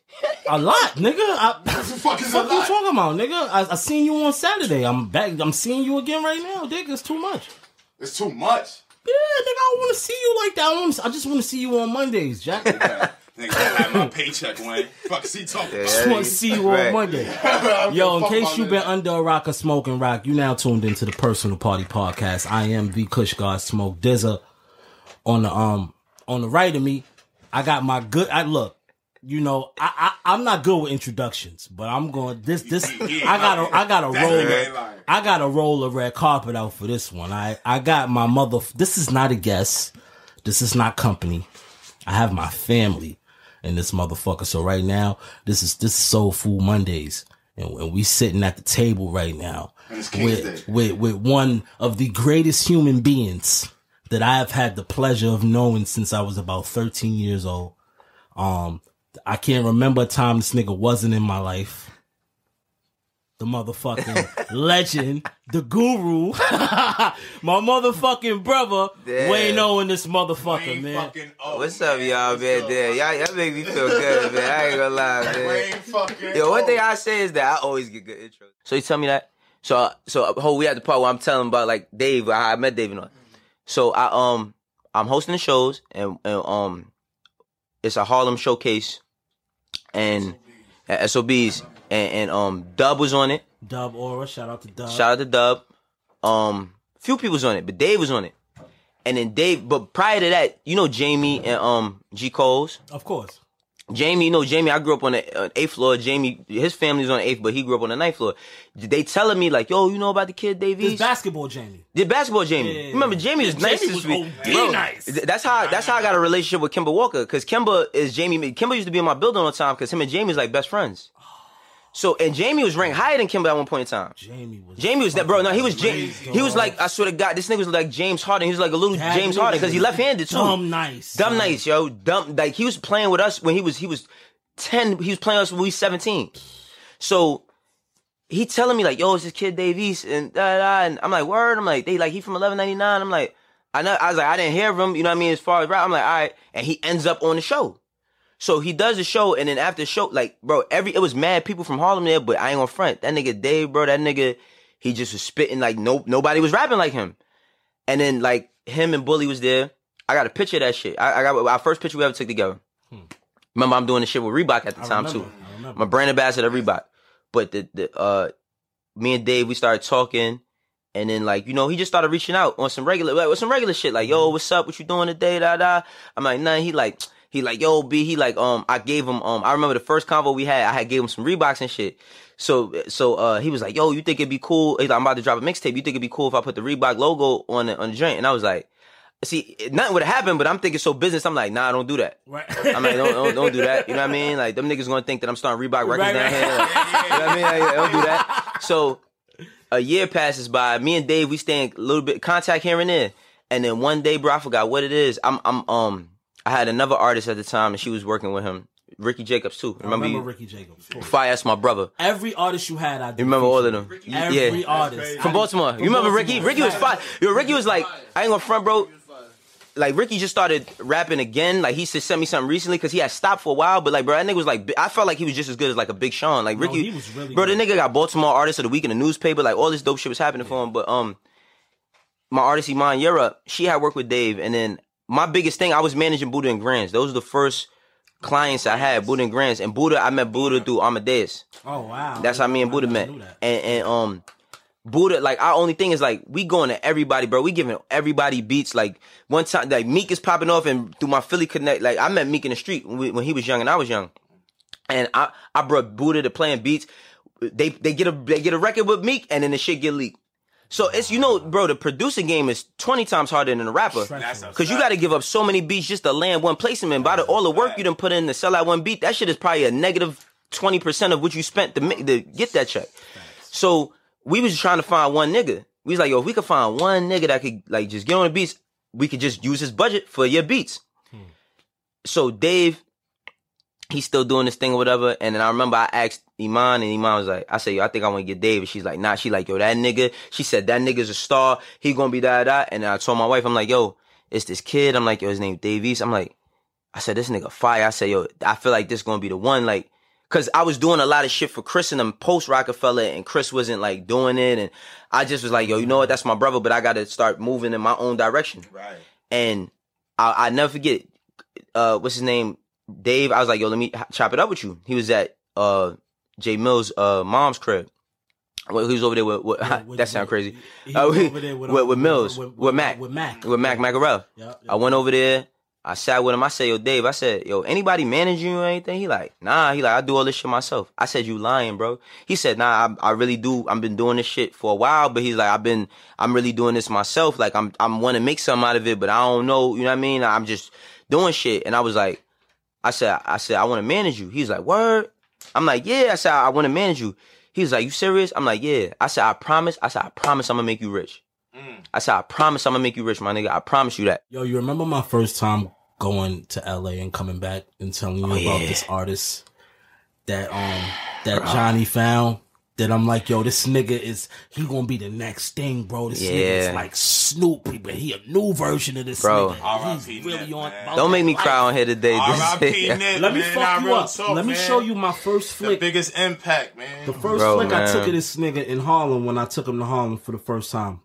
A lot, nigga. I, What the fuck is a you lot? talking about, nigga? I, I seen you on Saturday. I'm back. I'm seeing you again right now, nigga. It's too much. It's too much. Yeah, nigga. I want to see you like that. I, wanna, I just want to see you on Mondays, Jack. I Nigga, I had my paycheck, Wayne. Fuck, is he talking about? just want to see you on Monday. (laughs) Yo, in case you've been under a rock or smoking rock, you now tuned into the Personal Party Podcast. I am the Kush God Smoke Dizza. On the um on the right of me, I got my good. I look. You know, I, I I'm not good with introductions, but I'm going this this. (laughs) I got a I got a That roll. nigga ain't of- lying. I got a roll of red carpet out for this one. I I got my mother. This is not a guest. This is not company. I have my family in this motherfucker. So right now, this is this is Soul Food Mondays, and, and we sitting at the table right now And it's King's with, with with one of the greatest human beings that I have had the pleasure of knowing since I was about 13 years old. Um, I can't remember a time this nigga wasn't in my life. The motherfucking (laughs) legend, the guru, (laughs) my motherfucking brother, Yeah. Wayne Owen, this motherfucker, Wayne man. fucking O. What's up, y'all, man? Damn, y'all, y'all make me feel good, man. I ain't gonna lie, (laughs) man. Wayne fucking Yo, one O. thing I say is that I always get good intros. So you tell me that. So, uh, so uh, whole we at the part where I'm telling about like Dave. I, I met Dave and all. So I um I'm hosting the shows and, and um it's a Harlem showcase and at SOBs and, and um Dub was on it. Dub Aura, shout out to Dub. Shout out to Dub. Um, few people was on it, but Dave was on it. And then Dave, but prior to that, you know Jamie and um G Coles. of course. Jamie, you know Jamie. I grew up on the eighth floor. Jamie, his family's on the eighth, but he grew up on the ninth floor. They telling me like, yo, you know about the kid Dave This basketball Jamie. The basketball Jamie. Yeah. Remember, Jamie was Jamie nice was this week. OD nice. That's how that's how I got a relationship with Kemba Walker. Cause Kemba is Jamie. Kemba used to be in my building all the time because him and Jamie's like best friends. So and Jamie was ranked higher than Kemba at one point in time. Jamie was. Jamie was that bro. No, he was James. He was like I swear to God, this nigga was like James Harden. He was like a little That James Harden because he left-handed too. Dumb nice. Dumb nice, yo. Dumb like he was playing with us when he was he was ten. He was playing us when we was seventeen. So he telling me like, yo, it's this kid Dave East and da da. And I'm like, word. I'm like, they like he from 1199. I'm like, I know. I was like, I didn't hear of him. You know what I mean? As far as rap, I'm like, all right. And he ends up on the show. So he does the show, and then after the show, like, bro, every it was mad people from Harlem there, but I ain't gonna front. That nigga Dave, bro, that nigga, he just was spitting like no nobody was rapping like him. And then like him and Bully was there. I got a picture of that shit. I, I got our first picture we ever took together. Remember, I'm doing the shit with Reebok at the I time remember, too. My brand ambassador at Reebok. But the the uh, me and Dave, we started talking, and then like you know he just started reaching out on some regular like, with some regular shit like yo, what's up? What you doing today? Da da. I'm like nah. He like he like yo B. He like um I gave him um I remember the first convo we had. I had gave him some Reeboks and shit. So so uh he was like yo, you think it'd be cool? Like, I'm about to drop a mixtape. You think it'd be cool if I put the Reebok logo on the on the joint? And I was like. See, nothing would have happened, but I'm thinking so business. I'm like, nah, don't do that. Right. I'm like, don't, don't, don't do that. You know what I mean? Like, them niggas gonna think that I'm starting Reebok records Right, down right. here. Like, (laughs) you know what I mean? Like, don't do that. So, a year passes by. Me and Dave, we stay in a little bit contact here and there. And then one day, bro, I forgot what it is. I'm, I'm, um, I had another artist at the time, and she was working with him. Ricky Jacobs too. I Remember, remember you? Ricky Jacobs. Fire, that's my brother. Every artist you had, I did You remember all of feature them? with. Yeah. Artist From Baltimore. You remember Ricky? Baltimore. Ricky was fire. Yo, Ricky was like, I ain't gonna front, bro. Like Ricky just started rapping again. Like he just sent me something recently because he had stopped for a while. But like, bro, that nigga was like, I felt like he was just as good as like a Big Sean. Like No, Ricky, he was really bro, the nigga got Baltimore Artist of the Week in the newspaper. Like all this dope shit was happening for him. But um, my artist Iman Europe, she had worked with Dave, and then my biggest thing, I was managing Buddha and Grands. Those were the first clients I had, Buddha and Grands. And Buddha, I met Buddha through Amadeus. Oh wow. That's how me and Buddha met. And and um Buddha, like our only thing is like we going to everybody, bro. We giving everybody beats. Like one time, like Meek is popping off, and through my Philly connect, like I met Meek in the street when, we, when he was young and I was young, and I I brought Buddha to playing beats. They they get a they get a record with Meek, and then the shit get leaked. So it's you know, bro, the producing game is twenty times harder than the rapper because you got to give up so many beats just to land one placement. By the all the work you done put in to sell out one beat, that shit is probably a negative twenty percent of what you spent to make, to get that check. So we was trying to find one nigga. We was like, yo, if we could find one nigga that could like just get on the beats, we could just use his budget for your beats. So Dave, he's still doing this thing or whatever. And then I remember I asked Iman, and Iman was like, I said, yo, I think I want to get David. She's like, nah. She like, yo, that nigga. She said that nigga's a star. He gonna be that that. And then I told my wife, I'm like, yo, it's this kid. I'm like, yo, his name Dave East. I'm like, I said, this nigga fire. I said, yo, I feel like this gonna be the one. Like, cause I was doing a lot of shit for Chris and them post Rockefeller, and Chris wasn't like doing it. And I just was like, yo, you know what? That's my brother, but I gotta start moving in my own direction. Right. And I, I never forget, uh, what's his name? Dave. I was like, yo, let me chop it up with you. He was at, uh, Jay Mills' uh, mom's crib. Well, he was over there with, with (laughs) that sound crazy. he Uh, was we- over there with, with, uh, with Mills, with- with, Mac, with Mac. with Mac Macarell. Yeah, I went over there. I sat with him. I said, "Yo, Dave." I said, "Yo, anybody managing you or anything?" He like, "Nah." He like, "I do all this shit myself." I said, "You lying, bro?" He said, "Nah, I, I really do. I've been doing this shit for a while, but he's like, I've been, I'm really doing this myself. Like, I'm, I'm want to make something out of it, but I don't know. You know what I mean? I'm just doing shit." And I was like, I said, I said, I want to manage you. He's like, word. I'm like, yeah. I said, I want to manage you. He's like, you serious? I'm like, yeah. I said, I promise. I said, I promise I'm gonna make you rich. I said, I promise I'm gonna make you rich, my nigga. I promise you that. Yo, you remember my first time going to LA and coming back and telling you Oh, about yeah. this artist that um that Johnny found? That I'm like, yo, this nigga is he gonna be the next thing, bro. This nigga is like Snoopy, but he a new version of this Bro. nigga. He's really on. about Don't make me that cry on here today. R.I.P. Nip, Let me man. fuck you up. talk, Let me man. show you my first The flick. biggest impact, man. The first Bro, flick I took of this nigga in Harlem when I took him to Harlem for the first time.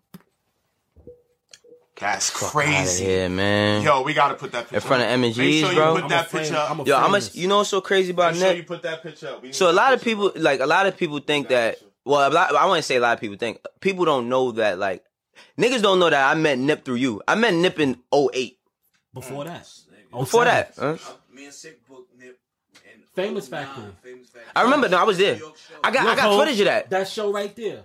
That's crazy. here, man. Yo, we gotta put that picture In front of up. M&Gs, Make sure bro. you put that picture up. Yo, I'm a, you know what's so crazy about Make sure Nip? you put that picture up. So a lot of people, like a lot of people think that. Well, a lot, I want to say a lot of people think people don't know that. Like niggas don't know that I met Nip through you. I met Nip in 08. Before that. Mm. Before that, huh? Me and Sick booked Nip in Famous Factory. I remember. No, I was there. I got I got Ho, footage of that. That show right there.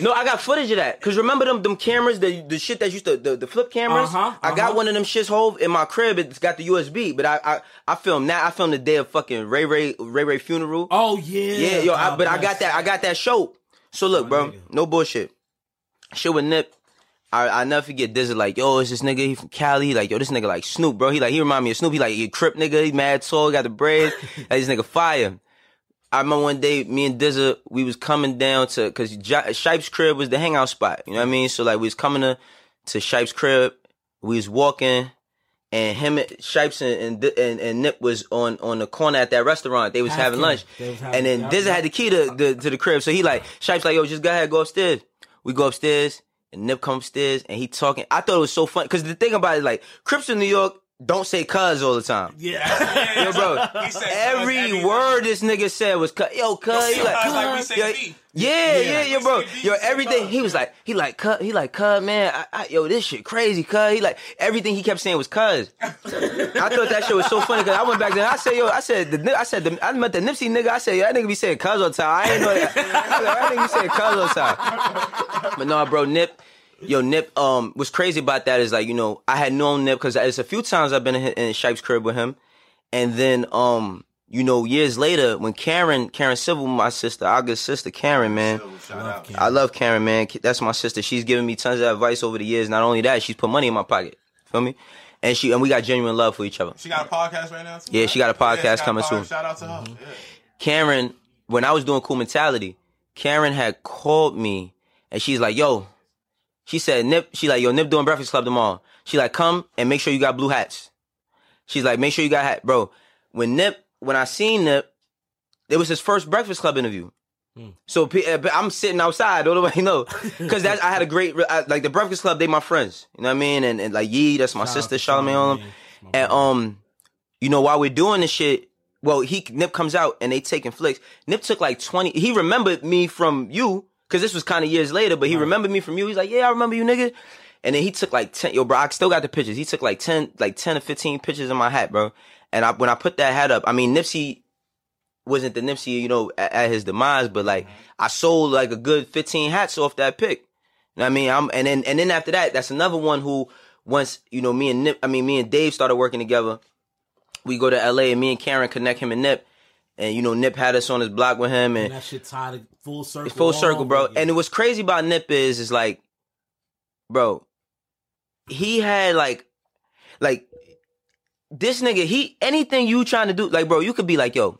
No, I got footage of that. Cause remember them them cameras, the the shit that used to the, the flip cameras. Uh-huh, I got uh-huh. one of them shits hove in my crib. It's got the USB, but I I, I filmed that. I filmed the day of fucking Ray Ray Ray Ray funeral. Oh yeah. Yeah, yo, I, God but I got that. I got that show. So look, bro, no bullshit. Shit with Nip. I I never forget. This is like, yo, it's this nigga. He from Cali. He like, yo, this nigga like Snoop, bro. He like, he remind me of Snoop. He like, he a crip nigga. He mad tall. He got the braids. (laughs) like, this nigga fire. I remember one day, me and Dizza, we was coming down to, cause J- Shiest's crib was the hangout spot. You know what I mean? So like, we was coming to, to Shiest's crib. We was walking and him, and Shiest and, and, and, Nip was on, on the corner at that restaurant. They was Half having lunch. Was having- and then Dizza had the key to, the to the crib. So he like, Shiest like, yo, just go ahead, go upstairs. We go upstairs and Nip come upstairs and he talking. I thought it was so funny. Cause the thing about it, like, Crips in New York don't say cuz all the time. Yeah. (laughs) Yo, bro. (laughs) He said Every every word this nigga said was cut. Yo, cut. He like, cuz like yo, yeah, yeah, yeah, we bro. Yo, everything. He was like, he like, cut. He like, cut, man. I, I, yo, this shit crazy, cut. He like, everything he kept saying was cuz. I thought that shit was so funny because I went back there. I said, yo, I said, the, I said, the, I met the Nipsey nigga. I said, yo, that nigga be saying cuz all the time. I ain't know that. I was like, that nigga be saying cuz all the time. But no, bro, Nip. Yo, Nip, um, what's crazy about that is like, you know, I had known Nip because it's a few times I've been in, in Shiest's crib with him. And then, um, you know, years later, when Karen, Karen Civil, my sister, our good sister, Karen, man. I love Karen, man. That's my sister. She's given me tons of advice over the years. Not only that, she's put money in my pocket. Feel me? and she and we got genuine love for each other. She got a podcast right now too. Yeah, she got a podcast Yeah, she got a coming podcast. soon. Shout out to her. Yeah. Karen, when I was doing Cool Mentality, Karen had called me and she's like, yo, she said, Nip, she like, yo, Nip doing Breakfast Club tomorrow. She like, come and make sure you got blue hats. She's like, make sure you got hat. Bro, when Nip, when I seen Nip, it was his first Breakfast Club interview. So pe- uh, but I'm sitting outside, don't nobody (laughs) know, because that I had a great I, like the Breakfast Club. They my friends, you know what I mean, and, and like Yee, that's my sister, Charlamagne, all them, and um, you know while we're doing this shit, well he Nip comes out and they taking flicks. Nip took like twenty. He remembered me from you because this was kind of years later, but he remembered me from you. He's like, yeah, I remember you, nigga. And then he took like ten. Yo, bro, I still got the pictures. He took like ten, like ten or fifteen pictures in my hat, bro. And I, when I put that hat up, I mean Nipsey wasn't the Nipsey, you know, at, at his demise, but like mm-hmm. I sold like a good 15 hats off that pick. You know what I mean? I'm and then and then after that, that's another one who once, you know, me and Nip I mean me and Dave started working together. We go to LA and me and Karen connect him and Nip. And you know, Nip had us on his block with him and And that shit tied full circle. it's full circle, bro. again. And what's crazy about Nip is, is like, bro, he had like, like, this nigga, he anything you trying to do, like, bro, you could be like, yo,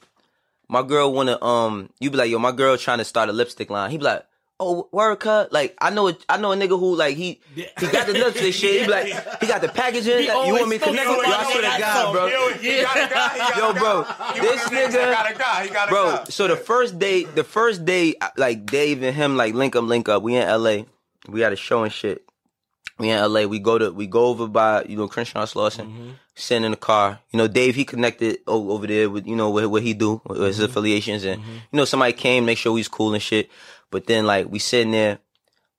my girl wanna, um, you be like, yo, my girl trying to start a lipstick line. He be like, oh, word cut. Like, I know, a, I know a nigga who like he, he got the lipstick shit. He be like, (laughs) he got the packaging. Like, you want me to always connect with you? I swear to on God, bro. that He got a guy. He got Yo, a guy. bro, this nigga. nigga- got a guy. He got a bro. guy. So the first day, the first day, like Dave and him, like link up, link up. We in L.A. We had a show and shit. We in L.A. We go to we go over by you know Crenshaw Slauson, Mm-hmm. sitting in the car. You know Dave, he connected over there with you know what, what he do with his Mm-hmm. affiliations, and you know somebody came, make sure he's cool and shit. But then like we sitting there,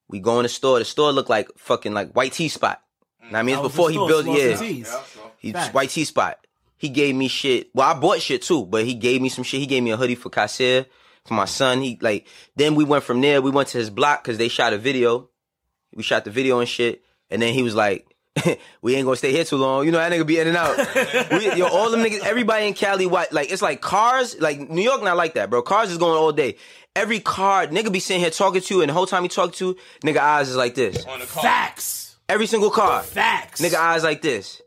we go in the store. The store looked like fucking like white tea spot. Know what I mean, mm. That it's before he store, built, Slauson yeah. Tees. He Facts. white tea spot. He gave me shit. Well, I bought shit too, but he gave me some shit. He gave me a hoodie for Kasir, for my son. He like then we went from there. We went to his block because they shot a video. We shot the video and shit, and then he was like. (laughs) we ain't gonna stay here too long. You know that nigga be in and out. we, yo, all them niggas, everybody in Cali, what like it's like cars. Like New York, not like that, bro. Cars is going all day. Every car, nigga be sitting here talking to you, and the whole time he talk to you, nigga eyes is like this. Facts. Every single car. Facts. Nigga eyes like this.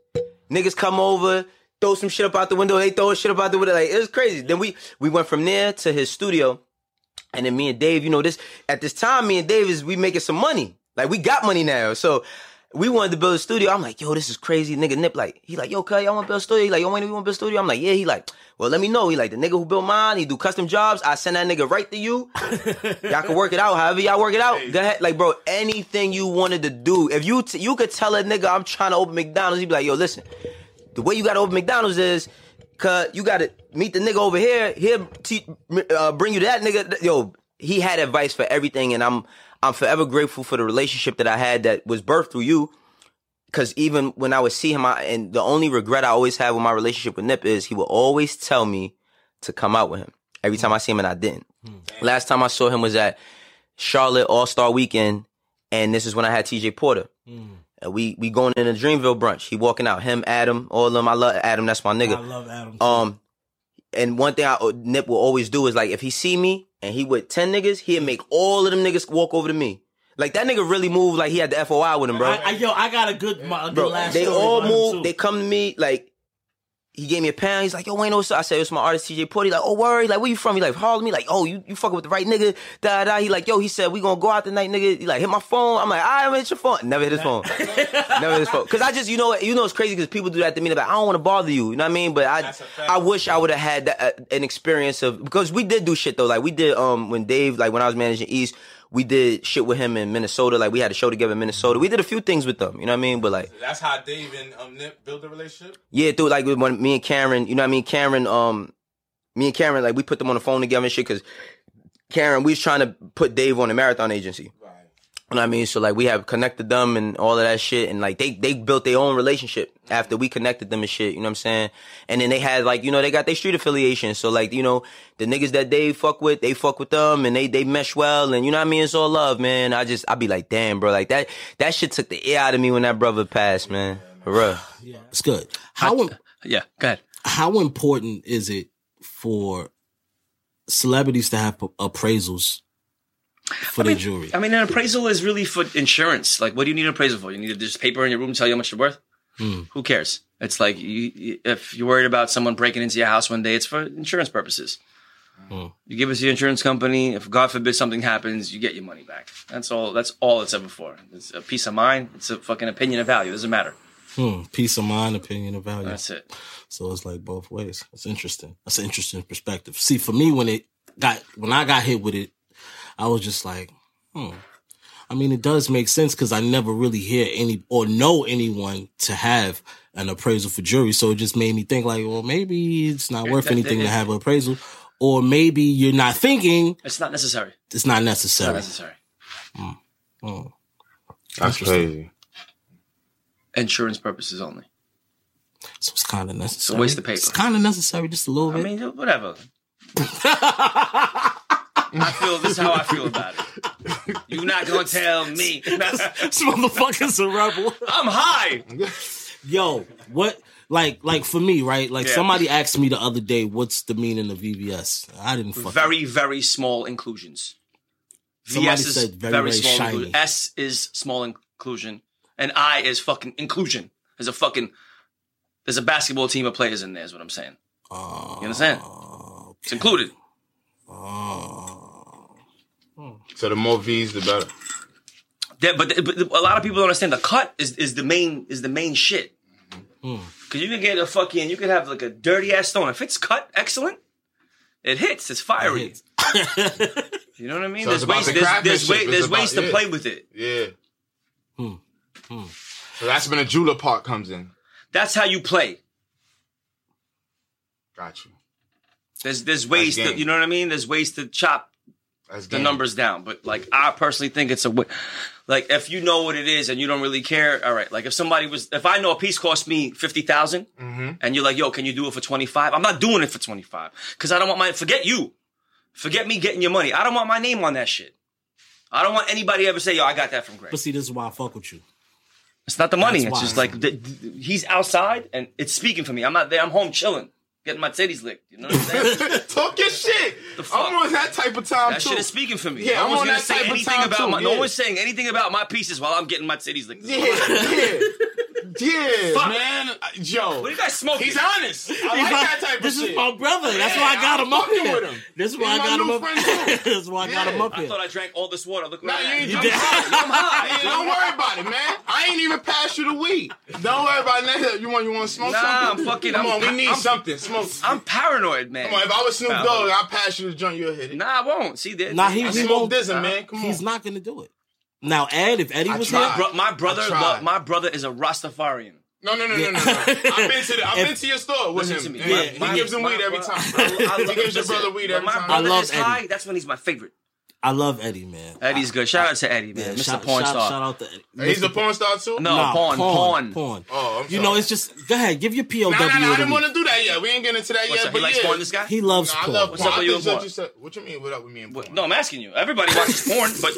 Niggas come over, throw some shit up out the window. They throw shit up out the window. Like it was crazy. Then we we went from there to his studio, and then me and Dave. You know this at this time, me and Dave is we making some money. Like we got money now, so. We wanted to build a studio. I'm like, yo, this is crazy. Nigga Nip like, he like, yo, cuz, y'all want to build a studio? He like, yo, Wayne, you want to build a studio? I'm like, yeah. He like, well, let me know. He like, the nigga who built mine, he do custom jobs. I send that nigga right to you. (laughs) y'all can work it out. However y'all work it out. Go ahead. Like, bro, anything you wanted to do. If you, t- you could tell a nigga, I'm trying to open McDonald's. He'd be like, yo, listen, the way you got to open McDonald's is, cuz you got to meet the nigga over here. He'll te- uh, bring you that nigga. Yo, he had advice for everything. And I'm, I'm forever grateful for the relationship that I had that was birthed through you. Cause even when I would see him, I, and the only regret I always have with my relationship with Nip is he would always tell me to come out with him every time I see him, and I didn't. Last time I saw him was at Charlotte All Star Weekend, and this is when I had T.J. Porter. And we we going in a Dreamville brunch. He walking out. Him, Adam, all of them. I love Adam. That's my nigga. I love Adam. Um, and one thing I Nip will always do is like if he see me and he with ten niggas, he'll make all of them niggas walk over to me. Like that nigga really moved like he had the FOI with him, bro. I, I, yo, I got a good, my, a good Bro, last they all move. They come to me like he gave me a pound. He's like, "Yo, Wayne, what's up?" I said, "It's my artist, TJ Porter." He like, "Oh, worry. Like, "Where you from?" He like, "Harlem." Me like, "Oh, you you fucking with the right nigga." Da da. He like, "Yo," he said, "We gonna go out tonight, nigga." He like, "Hit my phone." I'm like, "I right, hit your phone." Never hit his phone. (laughs) Never hit his phone. Cause I just, you know, what- you know, it's crazy because people do that to me. They're like, "I don't want to bother you," you know what I mean? But I, I wish I would have had that, uh, an experience of because we did do shit though. Like we did, um, when Dave, like when I was managing East. We did shit with him in Minnesota. Like we had a show together in Minnesota. We did a few things with them. You know what I mean? But like, That's how Dave and um, Nip build a relationship. yeah, dude, like when me and Karen, you know what I mean? Karen, um, me and Karen, like we put them on the phone together and shit because Karen, we was trying to put Dave on a marathon agency. You know what I mean? So like we have connected them and all of that shit and like they they built their own relationship after we connected them and shit, you know what I'm saying? And then they had like, you know, they got their street affiliation. So like, you know, the niggas that they fuck with, they fuck with them and they they mesh well and you know what I mean? It's all love, man. I just I be like, damn, bro, like that that shit took the air out of me when that brother passed, man. For real. (sighs) Yeah, it's good. How im- yeah, go ahead. How important is it for celebrities to have appraisals for their jewelry? I mean, an appraisal is really for insurance. Like, what do you need an appraisal for? You need just paper in your room to tell you how much you're worth. Hmm. Who cares? It's like you, if you're worried about someone breaking into your house one day, it's for insurance purposes. Hmm. You give us the insurance company. If God forbid something happens, you get your money back. That's all. That's all it's ever for. It's a peace of mind. It's a fucking opinion of value. doesn't matter. Hmm. Peace of mind, opinion, of value. That's it. So it's like both ways. That's interesting. That's an interesting perspective. See, for me, when it got when I got hit with it, I was just like, hmm. I mean, it does make sense because I never really hear any or know anyone to have an appraisal for jury. So it just made me think like, well, maybe it's not worth anything to have an appraisal, or maybe you're not thinking It's not necessary. it's not It's necessary. not necessary. Hmm. That's crazy. Insurance purposes only. So it's kind of necessary. waste of paper. It's kind of necessary, just a little bit. I mean, whatever. (laughs) I feel this is how I feel about it. You're not gonna tell me. (laughs) this motherfucker's a rebel. I'm high. Yo, what? Like, like for me, right? Like Yeah. somebody asked me the other day, "What's the meaning of VVS?" I didn't fucking. Very, very small inclusions. Somebody VS is said very, very, very small shiny. inclusion. S is small inclusion. And I is fucking inclusion. There's a fucking there's a basketball team of players in there, is what I'm saying. Uh, you understand? It's included. So the more V's, the better. That, but, but a lot of people don't understand the cut is, is the main is the main shit. Hmm. Cause you can get a fucking you can have like a dirty ass stone. If it's cut excellent, it hits. It's fiery. (laughs) you know what I mean? So it's there's about ways the there's, there's, way, there's about- ways to yeah. play with it. Yeah. Hmm. Hmm. So that's when the jeweler part comes in. That's how you play. Got you. There's there's ways to you know what I mean. There's ways to chop That's the game. numbers down. But like I personally think it's a wa- like if you know what it is and you don't really care. All right, like if somebody was if I know a piece cost me fifty Mm-hmm. and you're like, yo, can you do it for twenty five? I'm not doing it for twenty five because I don't want my forget you, forget me getting your money. I don't want my name on that shit. I don't want anybody ever say, yo, I got that from Greg. But see, this is why I fuck with you. It's not the money. That's It's why. just like the, the- he's outside and it's speaking for me. I'm not there. I'm home chilling, getting my titties licked. You know what I'm saying? (laughs) Talk your shit. I'm on that type of time That too. shit is speaking for me. Yeah, no I'm one's on gonna that say type of time about too, my. No one's saying anything about my pieces while I'm getting my titties licked. Yeah, yeah, (laughs) yeah, Fuck. man. Joe, What are you guys smoking? he's honest. I like that type of This of is my brother. That's Yeah, why I got I'm him up here. with him. This is why He's I got him up. friend, too. (laughs) This is why I got him up here. I thought I drank all this water. Look Nah, what you ain't You I'm I'm (laughs) high. Don't worry about it, man. I ain't even passed you the weed. Don't worry about that. You want you want to smoke Nah, something? I'm fucking- Come I'm- on, we need I'm- something. Smoke. I'm paranoid, man. Come on, if I was Snoop Dogg, I'd pass you the joint. You'll hit it. Nah, I won't. See, there, Nah, he, smoke won't. this, man. Come on. He's not gonna do it. Now, Ed, if Eddie I was tried. here, Bro, my brother, I tried. lo- my brother is a Rastafarian. No, no, no, no, no, no. I've been to the, I've been to your store with Listen him. to me. and My- he gives him my- weed every my- time. I- I (laughs) he gives your listen, brother weed when every my time. brother love is Eddie. high, that's when he's my favorite. I love Eddie, man. Eddie's good. Shout out to Eddie, man. Yeah, Mr. shout, Porn shout, Star. shout out to Eddie. He's a Mr. porn star too. No, Nah, porn, porn. porn. Oh, I'm You know, sorry. it's just go ahead, give your POW. Nah, nah, nah, I to didn't me. want to do that yet. We ain't getting into that What's yet. up? But He likes yeah. porn, this guy? He loves Nah, I porn. love What's porn. up I with you think and what porn? you said. What you mean? What up with me and porn? No, I'm asking you. Everybody watches porn, but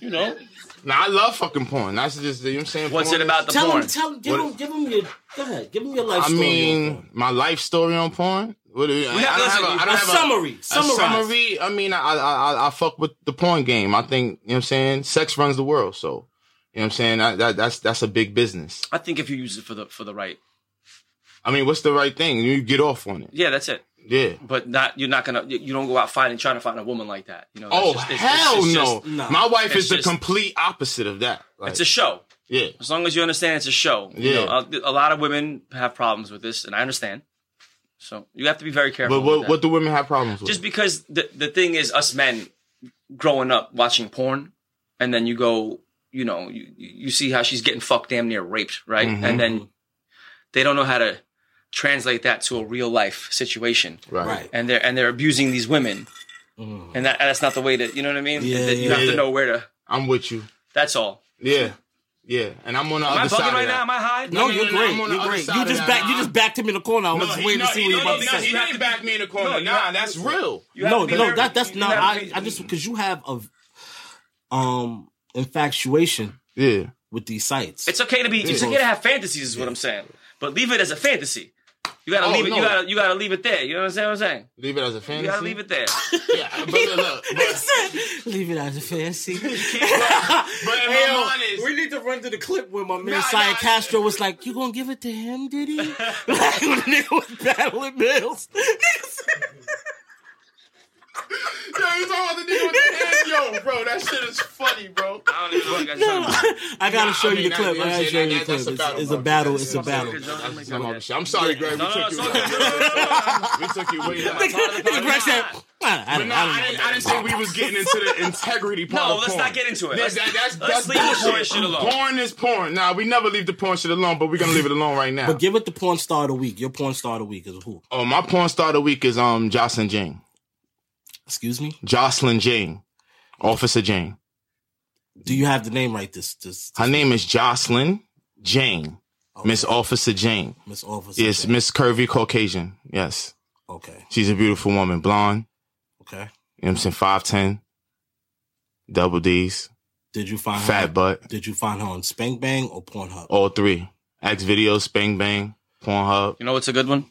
you (laughs) know, Nah, I love fucking porn. That's just you know what I'm saying. what's Porn it is- about the Tell porn? him, tell him, give What- him, give him your. Go ahead, give him your life I story. on mean, porn. my life story on porn. What do you, I, have- I don't listen, have a, I you- don't a have summary, A, summarize. summary. I mean, I, I I I fuck with the porn game. I think you know what I'm saying. Sex runs the world, so you know what I'm saying. I, that that's that's a big business. I think if you use it for the for the right, I mean, what's the right thing? You get off on it. yeah, that's it. Yeah. But not you're not gonna you you don't go out fighting trying to find a woman like that. You know. Oh just- it's- hell it's- it's no! just- Nah. My wife is the just- complete opposite of that. Like, It's a show. yeah. As long as you understand it's a show. You Yeah. know, a, a lot of women have problems with this, and I understand. So you have to be very careful. But what what do women have problems with? just because the the thing is us men growing up watching porn and then you go you know you you see how she's getting fucked damn near raped right Mhm. and then they don't know how to translate that to a real life situation right. Right. and they're and they're abusing these women and that that's not the way to you know what I mean Yeah, That you yeah, have yeah. to know where to I'm with you. that's all Yeah. Yeah. And I'm on the am I other side bugging of right that. now am I high No, no, you're no, no, great. I'm on the You're great. You just that. back. You just backed him in the corner. I was No, he- waiting no, to see he- what you were no, about to no, say. He didn't back me in the corner. No, nah, that's real. No, no, that that's you no. have I I just because you have a um infatuation Yeah. with these sites. it's okay to be it's okay to have fantasies is what I'm saying but leave it as a fantasy You gotta Oh, leave it. no. You gotta you gotta leave it there. You know what I'm saying? I'm saying? Leave it as a fantasy. You gotta leave it there. (laughs) Yeah, but look, look, (laughs) but, Leave it as a fancy. (laughs) but in Hey, yo, mind is, we need to run to the clip where my man Nah, Cyan nah, Castro was like, "You gonna give it to him, did he?" like when the nigga was battling Mills. yo, you talking about the nigga with the hand? Yo, bro, that shit is funny, bro. I don't even know what you guys are talking. I gotta Nah, show I you the clip. I gotta show you the clip. It's, it's a battle. It's a battle. That's some other shit. I'm sorry, Greg. We No, no, took you. all good. No, no, no, no, We took you way back. Nigga Greg said, "I, I, But don't, no, I, I didn't, I didn't think we was getting into the integrity part No, of let's porn. not get into it. That- Let's- that- that's, let's that's leave the bullshit. porn shit alone. Porn is porn. Nah, we never leave the porn shit alone, but we're gonna leave it alone right now. But give it the porn star of the week. Your porn star of the week is who? oh, my porn star of the week is um Jocelyn Jane. Excuse me. Jocelyn Jane, Officer Jane. Do you have the name right? This this Her name is Jocelyn Jane, Miss Officer Jane. Miss Officer. Yes, Miss Curvy Caucasian. Yes, Okay. she's a beautiful woman, blonde. Okay. You know what I'm saying? Five ten, double D's, Did you find her? fat butt, Did you find her on Spank Bang or Pornhub? all three. X videos, Bang Bang, Pornhub. You know what's a good one?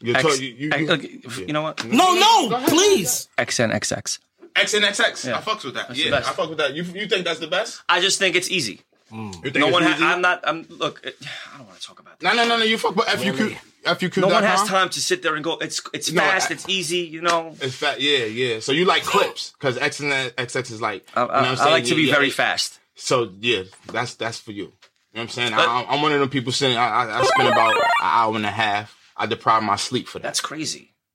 You, X, told- you, you, X- you, look, you know what? No, no, please. XNXX. X and XX. Yeah. I fucks with that. That's yeah. I fuck with that. You you think that's the best? I just think it's easy. Mm. You think No it's one. easy? Ha- I'm not. I'm. Look. It, (sighs) I don't want to talk about. That. No, no, no, no. You fuck with FUQ. FUQ. No one has time to sit there and go. It's it's No, fast. I- it's easy. You know. It's fat. Yeah, yeah. So you like clips because X and XX is like. I, you know I, what I'm I like to be Yeah, very yeah. fast. So yeah, that's that's for you. You know what I'm saying? But- I, I'm one of them people sitting. I, I, I spend about an hour and a half. I deprive my sleep for that. That's crazy.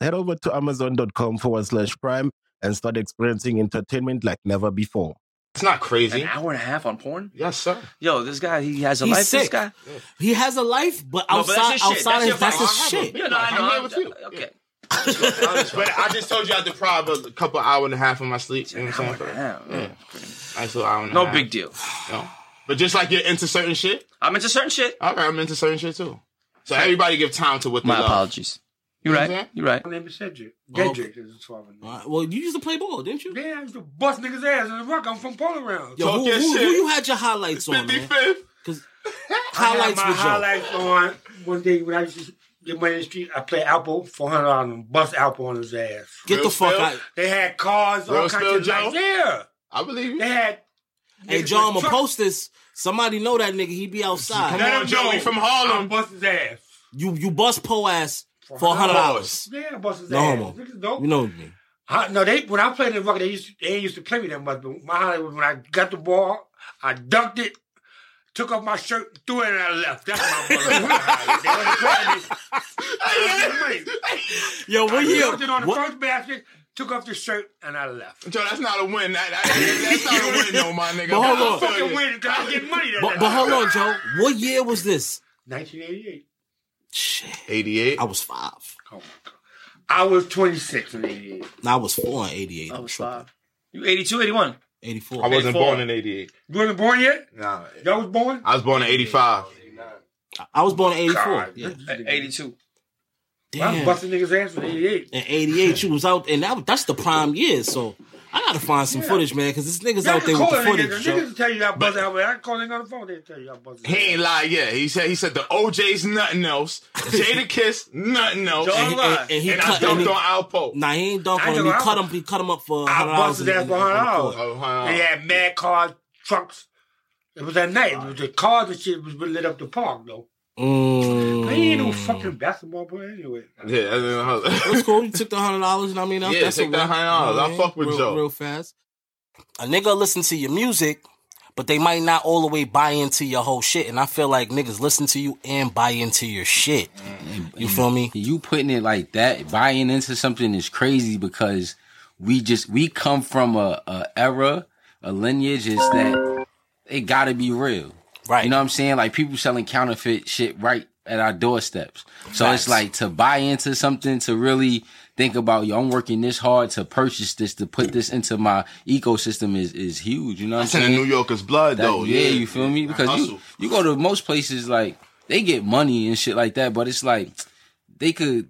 Head over to amazon.com forward slash prime and start experiencing entertainment like never before. It's not crazy. An hour and a half on porn. Yes, sir. Yo, this guy. He has a He's life. This sick. guy. He has a life, but No, but outside that's his shit. outside That's of that's your his vice. shit. Yeah, no, I I'm know. here I'm- with you. Okay. but I just told you I deprived a couple hour and a half of my sleep. You know what I'm Hour saying? and a half, Yeah. yeah. Nice little hour and No half. big deal. You know? But just like you're into certain shit, I'm into certain shit. all right, I'm into certain shit too. So everybody give time to what they My love. apologies. You're You know what I'm right. saying? You're right. My name is Cedric. Oh. Cedric is 12 and Uh, well, you used to play ball, didn't you? Yeah, I used to bust niggas' ass in the rock. I'm from Poland round. Yo, Talk who, who, who you had your highlights on, man? (laughs) 55th. Because (laughs) I highlights had my with Joe. highlights on one day when I used to get money in the street. I play Alpo, four hundred dollars, and bust Alpo on his ass. Get Real the fuck spill? out. They had cars, all Real kinds of Joe? lights. Yeah, I believe you. they had. Hey, John, Joe, I'ma post this. Somebody know that nigga. He be outside. Come Let on, him Joe, know. from Harlem. I bust his ass. You you bust po ass for a hundred dollars. Yeah, bust his No ass. homo. Dope. You know what I mean? I, no, they when I played in the rock, they used to, they used to play me that much. But my highlight was when I got the ball, I dunked it, took off my shirt, threw it, and I left. That's my (laughs) highlight. They wasn't playing me. I was money. Yo, what I year? dunked it on the What, first basket, took off the shirt, and I left. Joe, that's not a win. That, that- that's not a win, no, my nigga. But hold I on. Fucking win because I was getting money that but, but hold on, Joe. What year was this? 1988. Shit, 88. I was five. Oh my god. I was 26 in 88. I was four in '88. I was five. You 82, 81. '84. I wasn't 84. born in 88. You wasn't born yet? Nah. Y'all was born? I was born in 85. I was born in '84. God, Yeah. this nigga- 82. I was Damn. busting niggas' ass in 88. In '88, you was out, and that, that's the prime year. So I gotta find some Yeah. footage, man, because this niggas Y'all out there with the that footage, nigga. Joe. Niggas tell you I bust out. I call nigga on the phone. They tell you I bust. He ain't lie yet. He said he said the OJ's nothing else. Jada (laughs) Kiss nothing else. Joe and, And, lie. and, and he and I cut. dunked And on Alpo. nah, he ain't dunk I on him. He I- cut him. He cut him up for I hundred bust dollars. his ass for hundred dollars. Oh, huh. They had mad cars, trucks. It was that night. It was the cars and shit was lit up the park though. Mm. He ain't no fucking basketball player anyway. Yeah, I mean, That's cool. You took the hundred dollars, and I mean, (laughs) Yeah, that's take that real- $100. I'll yeah, fuck with real, Joe. real fast. A nigga listen to your music, but they might not all the way buy into your whole shit. And I feel like niggas listen to you and buy into your shit. You feel me? You putting it like that, buying into something is crazy because we just we come from a, a era, a lineage is that it gotta be real. Right. You know what I'm saying? Like people selling counterfeit shit right at our doorsteps. So Facts. it's like to buy into something to really think about, yo, I'm working this hard to purchase this, to put this into my ecosystem is is huge. You know what That's I'm saying? the New Yorker's blood, That- though. Yeah, Yeah. you feel me? Because you, you go to most places like they get money and shit like that, but it's like they could.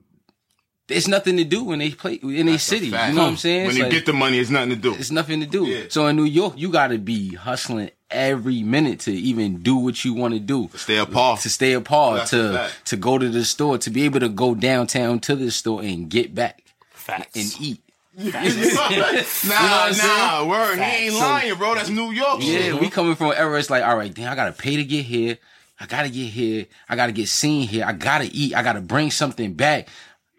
There's nothing to do when they play in a city. You know what I'm saying? When It's you like- get the money, it's nothing to do. It's nothing to do. So in New York, you got to be hustling every minute to even do what you want to do. stay apart. To stay apart. That's a to to go to the store. To be able to go downtown to the store and get back. Facts. And eat. nah, (laughs) You know what nah, I'm saying? word. He ain't So- lying, bro. That's New York. Yeah, shit. we coming from an era. It's like, all right, then I gotta pay to get here. I gotta get here. I gotta get seen here. I gotta eat. I gotta bring something back.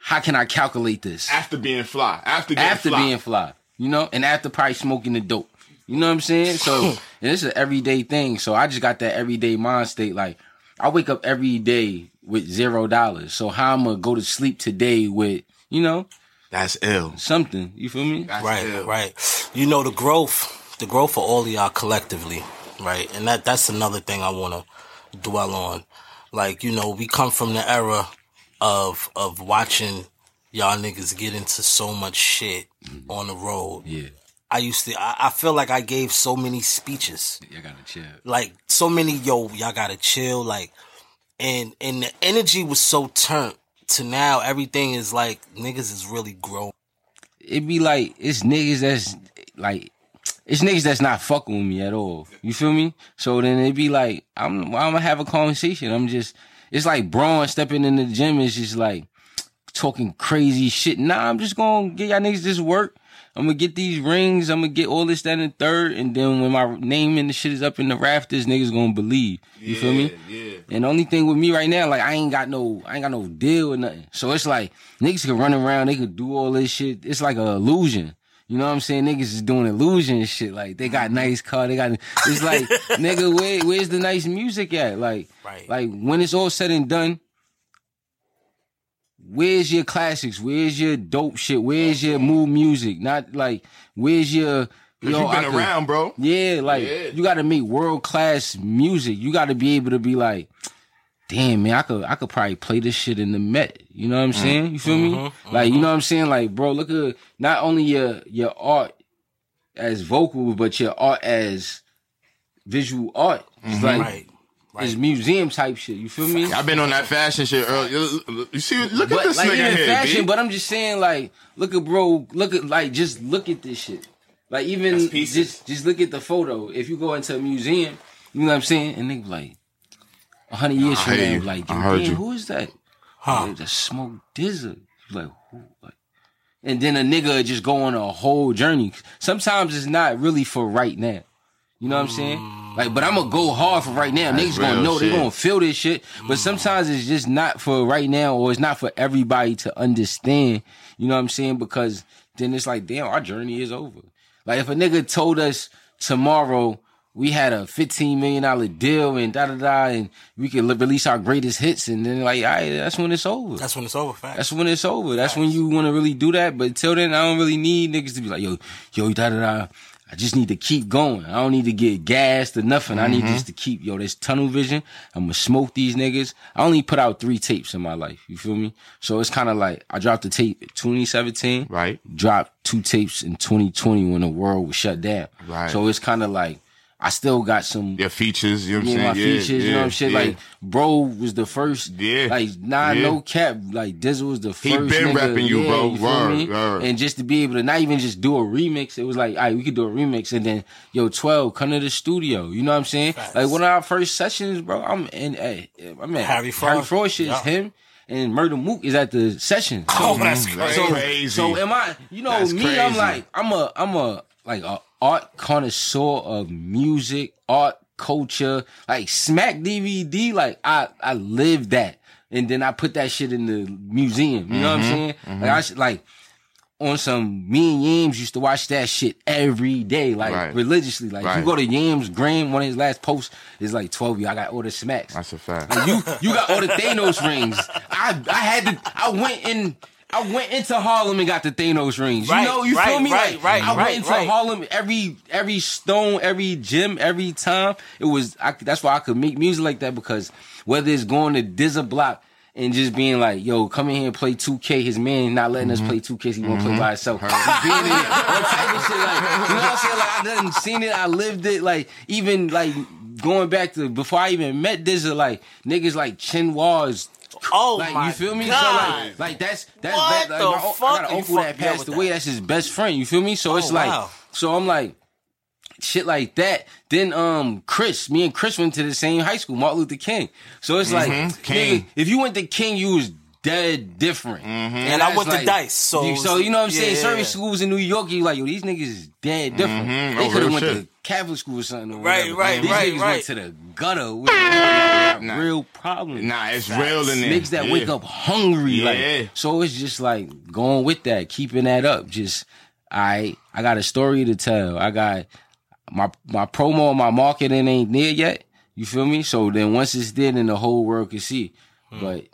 How can I calculate this? After being fly. After getting after fly. being fly, you know, and after probably smoking the dope. You know what I'm saying? So, hmm. and it's an everyday thing. So I just got that everyday mind state. Like, I wake up every day with zero dollars. So how I'm gonna go to sleep today with, you know, that's ill. Something. You feel me? right, right. You know the growth, the growth for all of y'all collectively, right? And that that's another thing I want to dwell on. Like you know, we come from the era of of watching y'all niggas get into so much shit mm-hmm. on the road. Yeah. I used to. I, I feel like I gave so many speeches. You gotta chill. Like so many, yo, y'all gotta chill. Like, and and the energy was so turned to now. Everything is like niggas is really growing. it be like it's niggas that's like it's niggas that's not fucking with me at all. You feel me? So then it be like I'm I'm gonna have a conversation. I'm just it's like Bron stepping in the gym is just like talking crazy shit. Nah, I'm just gonna get y'all niggas this work. I'm gonna get these rings. I'm gonna get all this, that, and third. And then when my name and the shit is up in the rafters, niggas gonna believe. You feel me? Yeah. And the only thing with me right now, like I ain't got no, I ain't got no deal or nothing. So it's like niggas can run around, they can do all this shit. It's like an illusion. You know what I'm saying? Niggas is doing illusion shit. Like they got nice car, they got. It's like (laughs) nigga, where, where's the nice music at? Like, right. like when it's all said and done, where's your classics? Where's your dope shit? Where's your mm-hmm. mood music? Not like where's your 'Cause yo, you been could- around, bro. Yeah, like Yeah. you got to make world class music. You got to be able to be like, damn man, I could I could probably play this shit in the Met. You know what I'm Mm. saying? You feel me? Mm-hmm. Like you know what I'm saying? Like bro, look at not only your your art as vocal, but your art as visual art. It's Mhm. like Right. it's museum type shit. You feel me? I've been on that fashion shit earlier. You see, look but at this like nigga here, fashion, B. but I'm just saying, like, look at bro, look at like just look at this shit. Like even just just look at the photo. If you go into a museum, you know what I'm saying, and they be like, hundred years I from now, you. like, I heard damn, you. who is that? Huh? The smoke dizzer. Like who? Like, and then a nigga just go on a whole journey. Sometimes it's not really for right now. You know what I'm saying? Mm. Like, but I'm gonna go hard for right now. That's Niggas gonna know they shit. gonna feel this shit. But mm. sometimes it's just not for right now, or it's not for everybody to understand. You know what I'm saying? Because then it's like, damn, our journey is over. Like if a nigga told us tomorrow we had a 15 million dollar deal and da da da, and we could li- release our greatest hits, and then like, all right, that's when it's over. That's when it's over. Fact. That's when it's over. That's when you want to really do that. But till then, I don't really need niggas to be like, yo, yo, da da da. I just need to keep going. I don't need to get gassed or nothing. I need Mhm. just to keep, yo, this tunnel vision. I'm gonna smoke these niggas. I only put out three tapes in my life. You feel me? So it's kind of like I dropped a tape in 2017. Right. Dropped two tapes in 2020 when the world was shut down. Right. So it's kind of like I still got some Your features, you know what I'm yeah, my saying? Yeah, features, you know yeah, what I'm saying? yeah. Like, bro was the first. Yeah. Like, nah, Yeah. no cap. Like, Dizzle was the first. He been nigga, rapping you, yeah, bro. You feel Word, me? word. And just to be able to not even just do a remix, it was like, all right, we could do a remix, and then yo, twelve, come to the studio. You know what I'm saying? Like one of our first sessions, bro. I'm in. Hey, I'm at Harry Harry Frost. Frost shit is Yeah. him. And Murda Mook is at the session. Oh, that's mm, crazy. so am I? You know That's me. I'm like I'm a I'm a like a art connoisseur of music, art culture, like Smack DVD. Like I I live that, and then I put that shit in the museum. You know what I'm Mhm, saying? mhm. Like I should, like on some me and Yams used to watch that shit every day, like Right. religiously. Like Right. you go to Yams Graham, one of his last posts is like twelve. You, I got all the smacks. That's a fact. Like, you you got all the Thanos rings. I I had to. I went in. I went into Harlem and got the Thanos rings. Right, you know, you right, feel me? right, like, right, I right, went into right. Harlem every every stone, every gym, every time. It was. I, that's why I could make music like that because whether it's going to Dizza Block. And just being like, yo, come in here and play 2K. His man not letting us play 2K. He won't play Mhm. by himself. Just being in it, all type of shit. Like, you know what I'm saying? Like, I done seen it. I lived it. Like, even like going back to before I even met Dizza, like niggas like Chinwaz. Oh like, my you feel me? God. So like, like that's that's What like, the my, fuck I got an uncle that passed away. that? That's his best friend. You feel me? So it's Oh, like, wow. so I'm like, shit like that. Then um, Chris, me and Chris went to the same high school, Martin Luther King. So it's like, Mhm. nigga, King. if you went to King, you was dead different. And I that's went to Dice, so you, so you know what I'm yeah, saying. yeah, Certain yeah. schools in New York, you like, yo, these niggas is dead different. Mhm. They Oh, could have went shit. to Catholic school or something. Or Right, whatever. right, These right, niggas right. went to the gutter. With got real problems. Nah, it's real in there. Niggas that Yeah. wake up hungry. Yeah. Like, so it's just like going with that, keeping that up. Just I I got a story to tell. I got my my promo and my marketing ain't near yet. You feel me? So then once it's there, then the whole world can see. Hmm. But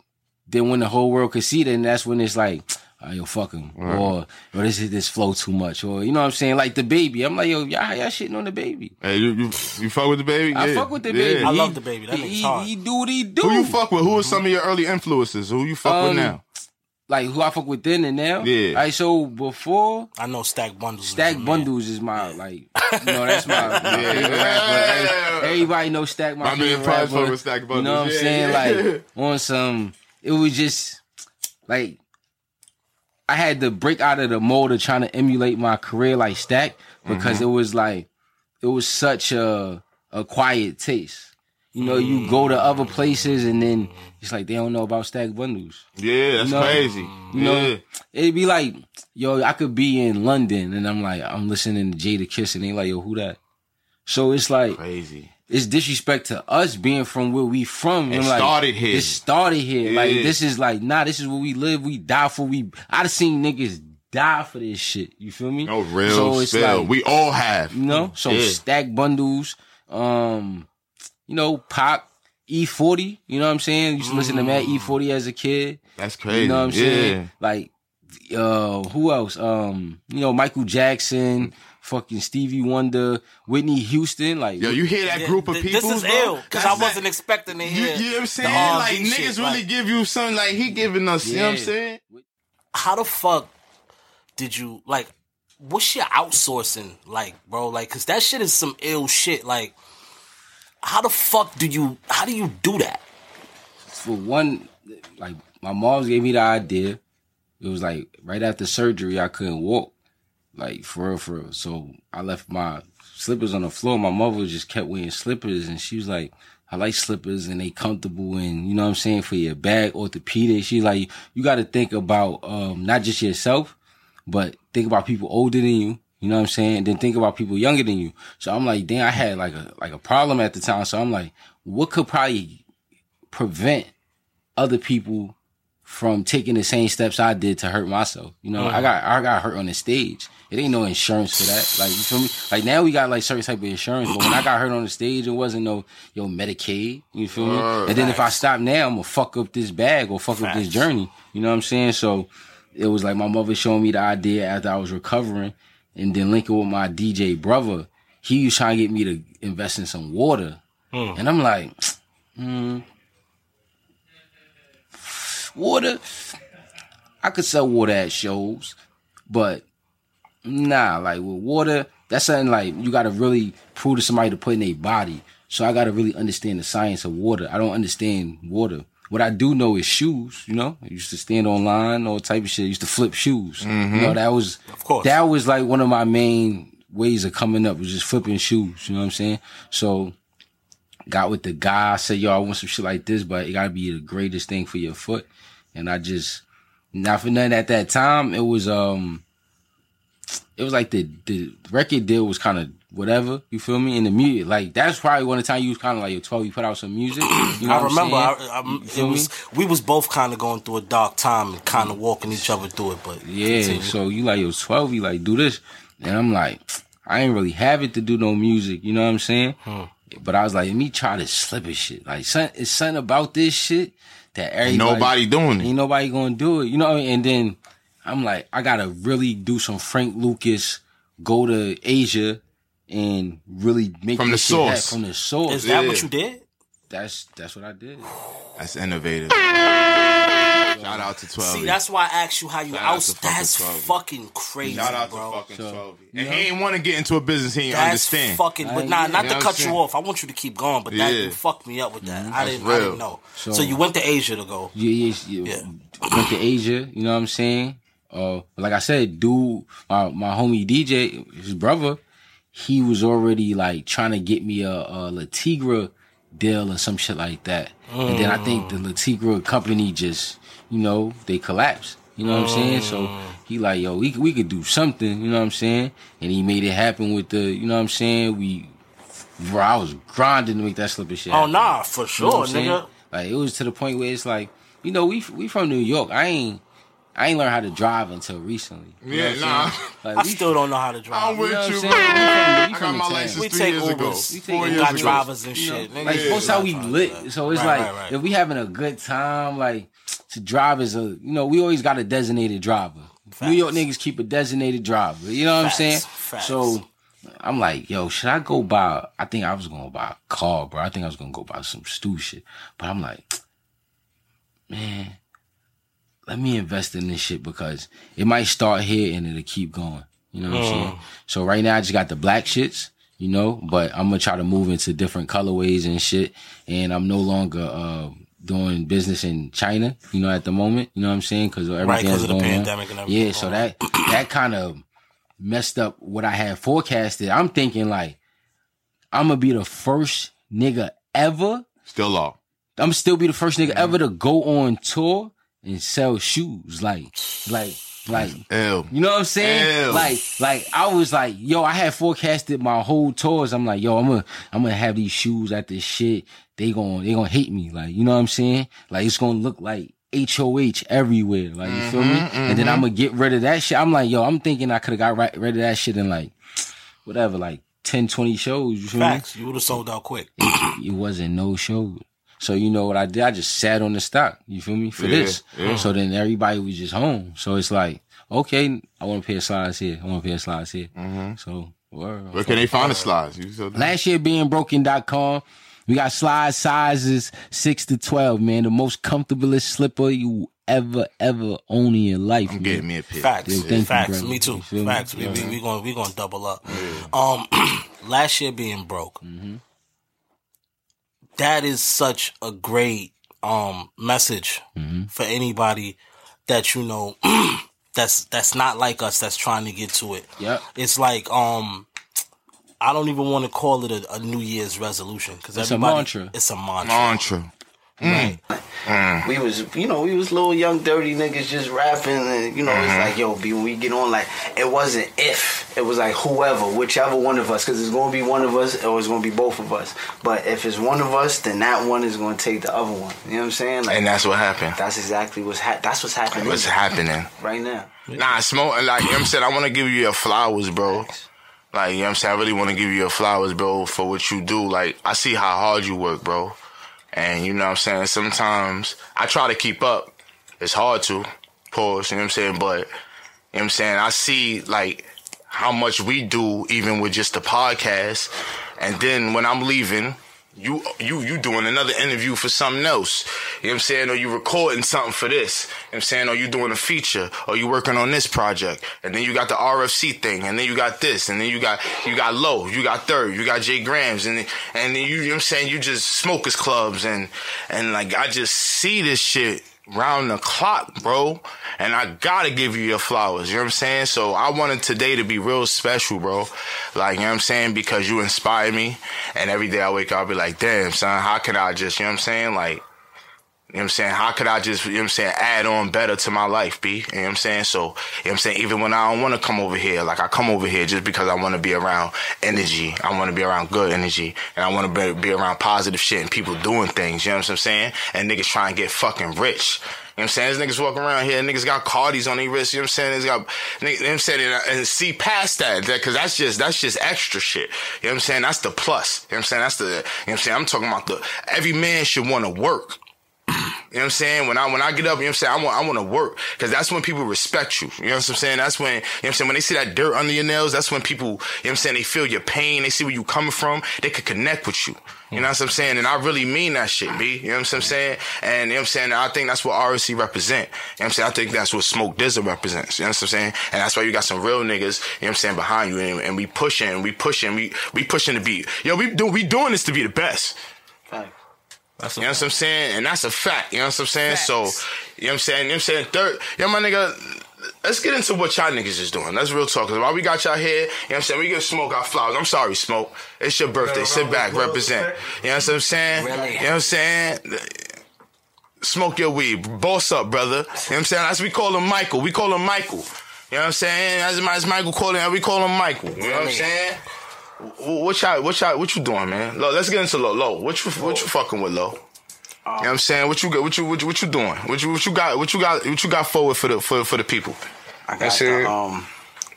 then when the whole world can see, then that's when it's like, oh, (tsk) yo, fuck him. Right. Or, or this is this flow too much. Or you know what I'm saying? Like the baby. I'm like, yo, y'all, y'all shitting on the baby. Hey, you, you you fuck with the baby? I Yeah. fuck with the Yeah. baby. I He- love the baby. That he, nigga's he, he do what he do. Who you fuck with? Who are some of your early influences? Who you fuck with Um, now? Like who I fuck with then and now. Yeah. All right. So before I know Stack Bundles. Stack Bundles is my like, you know, that's my, (laughs) my favorite rapper. Every- Everybody knows Stack my, My man favorite Price rapper. fuck with Stack You know what I'm Bundles. Yeah, saying? yeah. Like on some, it was just like I had to break out of the mold of trying to emulate my career like Stack because Mm-hmm. it was like it was such a a quiet taste. You know, you go to other places and then it's like they don't know about Stack Bundles. Yeah, that's You know? crazy. You know, Yeah. it'd be like, yo, I could be in London and I'm like, I'm listening to Jadakiss and they like, yo, who that? So it's like crazy. It's disrespect to us being from where we from. It like, started here. It started here. Like this is like, nah, this is where we live. We die for. We I've seen niggas die for this shit. You feel me? No real so it's spill. Like, we all have. You know, so Yeah. stack bundles. Um, you know, pop. E40. You know what I'm saying? Used to listen to Matt E40 as a kid. That's crazy. You know what I'm saying? Yeah. Like, uh, who else? Um, you know, Michael Jackson, fucking Stevie Wonder, Whitney Houston. Like, Yo, you hear that group of Th- people? This is bro? ill because I wasn't expecting to You, hear. you know what I'm saying? R&B Like shit, niggas really like- give you something like he giving us. You know what I'm saying? how the fuck did you like what's your outsourcing like bro like because that shit is some ill shit like how the fuck do you how do you do that for one, like my mom's gave me the idea. It was like right after surgery, I couldn't walk, like for real, for real. So I left my slippers on the floor. My mother just kept wearing slippers, and she was like, "I like slippers, and they comfortable, and you know what I'm saying for your back, orthopedic." She's like, "You got to think about um, not just yourself, but think about people older than you." You know what I'm saying? And then think about people younger than you. So I'm like, damn, I had like a like a problem at the time. So I'm like, what could probably prevent other people from taking the same steps I did to hurt myself. You know, Mhm. I got I got hurt on the stage. It ain't no insurance for that. Like you feel me? Like now we got like certain type of insurance, but when I got hurt on the stage, it wasn't no yo Medicaid. You feel me? Word. and then if I stop now, I'm gonna fuck up this bag or fuck up this journey. You know what I'm saying? So it was like my mother showing me the idea after I was recovering, and then linking with my DJ brother. He was trying to get me to invest in some water, Hmm. and I'm like, hmm, (sniffs) water. I could sell water at shows, but nah, like with water, that's something like you gotta really prove to somebody to put in their body. So I gotta really understand the science of water. I don't understand water. What I do know is shoes, you know? I used to stand online, all type of shit. I used to flip shoes. Mhm. You know, that was of course. that was like one of my main ways of coming up was just flipping shoes. You know what I'm saying? So got with the guy, said, yo, I want some shit like this, but it gotta be the greatest thing for your foot. And I just not for nothing at that time, it was um it was like the the record deal was kind of whatever. You feel me? And the music, like that's probably one of the time you was kind of like, yo, twelve, you put out some music. You know (clears throat) I remember. I. I, it was we was both kind of going through a dark time and kind of walking each other through it. But Yeah, continue. so you like, yo, 12, you like, do this. And I'm like, I ain't really have it to do no music, you know what I'm saying? Hmm. But I was like, let me try to slip it shit. Like, son, it's something about this shit that everybody. nobody doing it. Ain't nobody gonna do it, you know what I mean? And then I'm like, I gotta really do some Frank Lucas, go to Asia and really make From the shit source. From the source. Is that what you did? That's, that's what I did. That's innovative. Shout out to 12. See, that's why I asked you how you Shout out out. fucking That's 12. fucking crazy, Shout out bro. to fucking So, 12. And know? he ain't want to get into a business he ain't That's understand. fucking. But nah, not you to know cut what I'm you saying? off. I want you to keep going, but that Yeah. you fucked me up with that. I didn't. I real. didn't know. So, So- you went to Asia to go. Yeah, yeah, yeah. Went to Asia, you know what I'm saying? Uh, like I said, dude, my, my homie DJ, his brother, he was already like trying to get me a, a Latigra deal or some shit like that. And then I think mm. the Latigra company just, you know, they collapsed. You know what I'm saying? So mm. he like, yo, we, we could do something, you know what I'm saying? And he made it happen with the, you know what I'm saying? We, bro, I was grinding to make that slip of shit. Oh nah, for You know sure, I'm saying? nigga. Like it was to the point where it's like, you know, we we from New York. I ain't I ain't learned how to drive until recently. You know Yeah, nah. saying? (laughs) Like, I we- still don't know how to drive. I'm with know you, I'm bro. We from- we I from got my the license We three take years ago. Ubers. We We, take we Ubers. got Ubers. drivers and you know, shit. Nigga, like yeah. most how we lit. So it's Right, like right, right. if we having a good time, like to drive is a you know we always got a designated driver. New York niggas keep a designated driver. You know what Facts, I'm saying? facts. So I'm like, yo, should I go buy? I think I was gonna buy a car, bro. I think I was gonna go buy some stew shit. But I'm like, man, let me invest in this shit because it might start here and it'll keep going. You know what I'm Mm. saying? So right now I just got the black shits, you know, but I'm gonna try to move into different colorways and shit. And I'm no longer uh doing business in China, you know, at the moment. You know what I'm saying? Because everything Right, 'cause that's of the going on. pandemic and everything Yeah, so going that (coughs) that kind of messed up what I had forecasted. I'm thinking like I'm gonna be the first nigga ever. Still off. I'm still be the first nigga Mm-hmm. ever to go on tour and sell shoes. Like, like, like, Ew. you know what I'm saying? Ew. Like, like I was like, yo, I had forecasted my whole tours. I'm like, yo, I'm gonna, I'm gonna have these shoes at this shit. They gonna, they gonna hate me. Like, you know what I'm saying? Like, it's gonna look like HOH everywhere. Like, you feel me? Mhm, And then mhm. I'm gonna get rid of that shit. I'm like, yo, I'm thinking I could have got right, rid of that shit in like, whatever, like 10, 20 shows. You feel me? Facts. You would have sold out quick. it wasn't no show. So you know what I did? I just sat on the stock. You feel me for Yeah, this? yeah. So then everybody was just home. So it's like, okay, I want to pay a slides here. I want to pay a slides here. So word. Where can they find the slides? You said? Last year being broken.com. We got slide sizes six to twelve, man. The most comfortablest slipper you ever, ever own in your life. I'm man. getting me a pair. Facts. Yo, thank Facts. brother. Me too. You feel me? Facts. We, we, we gonna we gonna double up. Um, (clears throat) last year being broke. Mm-hmm. That is such a great um message Mm-hmm. for anybody that you know (clears throat) that's that's not like us that's trying to get to it. Yeah. It's like um. I don't even want to call it a, a New Year's resolution because It's a mantra. It's a mantra. Mantra. Mm. Right. Mm. We was, you know, we was little young dirty niggas just rapping, and you know, it's mm-hmm. like, yo, B, when we get on, like, it wasn't if, it was like whoever, whichever one of us, because it's gonna be one of us or it's gonna be both of us. But if it's one of us, then that one is gonna take the other one. You know what I'm saying? Like, And that's what happened. that's exactly what's ha- that's what's happening. What's happening? right now? Nah, smoke like you know what I'm saying. I want to give you your flowers, bro. Like you know what I'm saying. I really want to give you your flowers, bro, for what you do. Like I see how hard you work, bro. And you know what I'm saying. Sometimes I try to keep up. It's hard to pause. You know what I'm saying. But you know what I'm saying. I see like how much we do, even with just the podcast. And then when I'm leaving. You you you doing another interview for something else. You know what I'm saying? Or you recording something for this. You know what I'm saying? Or you doing a feature. Or you working on this project. And then you got the RFC thing. And then you got this. And then you got you got Low. You got Third. You got Jay Grams. And and then you, you know what I'm saying? You just smokers clubs and and like I just see this shit round the clock, bro. And I gotta give you your flowers. You know what I'm saying? So I wanted today to be real special, bro. Like, you know what I'm saying? Because you inspire me. And every day I wake up, I'll be like, damn, son, how can I just, you know what I'm saying? Like, You know what I'm saying? How could I just, you know what I'm saying, add on better to my life, B? You know what I'm saying? So, you know what I'm saying? Even when I don't want to come over here, like I come over here just because I want to be around energy. I want to be around good energy. And I want to be, be around positive shit and people doing things. You know what I'm saying? And niggas trying to get fucking rich. You know what I'm saying? There's niggas walking around here, niggas got Cardis on their wrists, you know what I'm saying? Niggas got, niggas, you know I'm saying? And, and see past that, that, cause that's just, that's just extra shit. You know what I'm saying? That's the plus. You know what I'm saying? That's the, you know what I'm saying? I'm talking about the, every man should want to work. You know what I'm saying? When I when I get up, you know what I'm saying, I want I want to work because that's when people respect you. You know what I'm saying? That's when you know what I'm saying when they see that dirt under your nails, that's when people, you know what I'm saying, they feel your pain, they see where you coming from, they could connect with you. You know what I'm saying? And I really mean that shit, B. You know what I'm saying? And you know what I'm saying? I think that's what RFC represent. You know what I'm saying? I think that's what Smoke Dizzle represents. You know what I'm saying? And that's why you got some real niggas, you know what I'm saying, behind you and, and we pushing, we pushing, we we pushing to be yo, we do we doing this to be the best. That's you know what I'm saying? And that's a fact. You know what I'm saying? So, you know what I'm saying? You know what I'm saying? Third, yo, my nigga, let's get into what y'all niggas is doing. Let's real talk. 'Cause while we got y'all here, you know what I'm saying? We give Smoke our flowers. I'm sorry, Smoke. It's your birthday. Sit back, represent. You know what I'm saying? You know what I'm saying? Smoke your weed. Boss up, brother. You know what I'm saying? As we call him Michael. We call him Michael. You know what I'm saying? As, as Michael call him, we call him Michael. You know what I'm saying? Wh- What y'all, what y'all, what you doing, man? Lo, let's get into low. Low, what you, what you fucking with, low? you know what I'm saying? What you got? What you, what you, what you doing? What you, what you got? What you got? What you got forward for the, for, for the people? I got That's the um,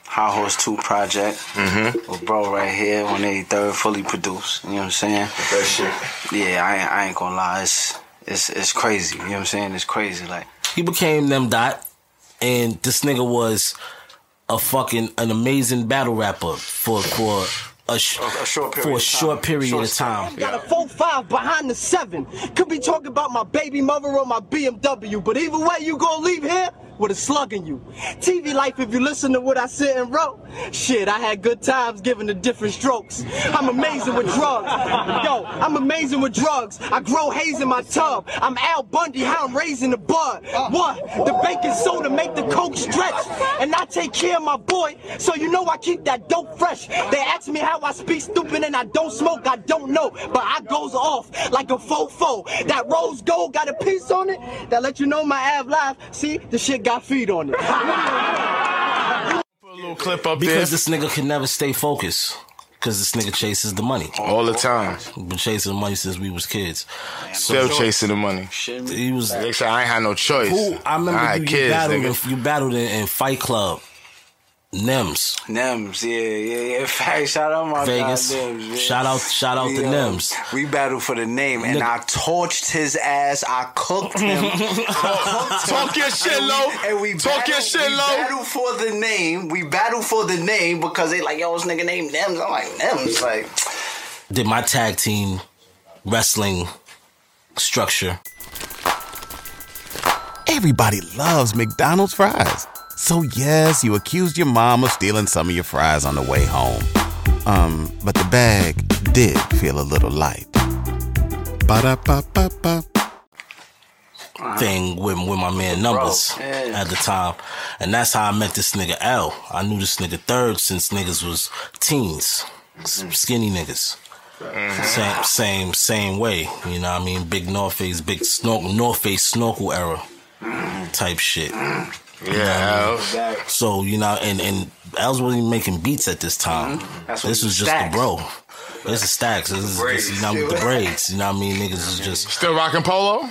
High Horse 2 project Mm-hmm. with bro right here, 183rd, fully produced. You know what I'm saying? That shit. Yeah, I ain't, I ain't gonna lie. It's, it's, it's crazy. You know what I'm saying? It's crazy. Like, He became them dot, and this nigga was a fucking an amazing battle rapper for for a, sh- short period for a of short time. period Short of time. Got a four five behind the seven. Could be talking about my baby mother or my BMW, but either way, you gonna leave here with a slug in you. TV life, if you listen to what I said and wrote, shit, I had good times giving the different strokes. I'm amazing with drugs. Yo, I'm amazing with drugs. I grow haze in my tub. I'm Al Bundy, how I'm raising the bud. What? The baking soda make the coke stretch. And I take care of my boy, so you know I keep that dope fresh. They ask me how I speak stupid and I don't smoke, I don't know. But I goes off like a fofo. That rose gold got a piece on it that let you know my Av live. See, the shit got feet on it. Put a little clip up Because this nigga can never stay focused. Because this nigga chases the money. All the time. Been chasing the money since we was kids. Still chasing the money. He was. They say I ain't had no choice. Who, I remember I had you, you kids, battled, in, you battled in, in Fight Club. Nems. Nems, yeah, yeah, yeah. (laughs) In fact, shout out my Vegas. guy Nems. man. Shout out- shout out we, to Nems. We battled for the name, and Nigga. I torched his ass. I cooked him. (laughs) I cooked him. Talk your shit, And we- And we Talk your battled- shit, we Lo. battled for the name. We battled for the name because they like, yo, this nigga named Nems. I'm like, Nems, like. Did my tag team wrestling structure. Everybody loves McDonald's fries. So yes, you accused your mom of stealing some of your fries on the way home. Um, but the bag did feel a little light. Ba-da-ba-ba-ba. thing with with my man Numbers at the time, and that's how I met this nigga L. I knew this nigga third since niggas was teens, s- mm. skinny niggas. Mm-hmm. Same same same way, you know. what I mean, big North Face, big snorkel, North Face snorkel era mm-hmm. type shit. Mm-hmm. Yeah, (laughs) So you know, and and L's wasn't even making beats at this time. That's when This was just stacks. the bro. This is stacks. This is this, you know with the braids. You know what I mean? Niggas is just Still rocking polo?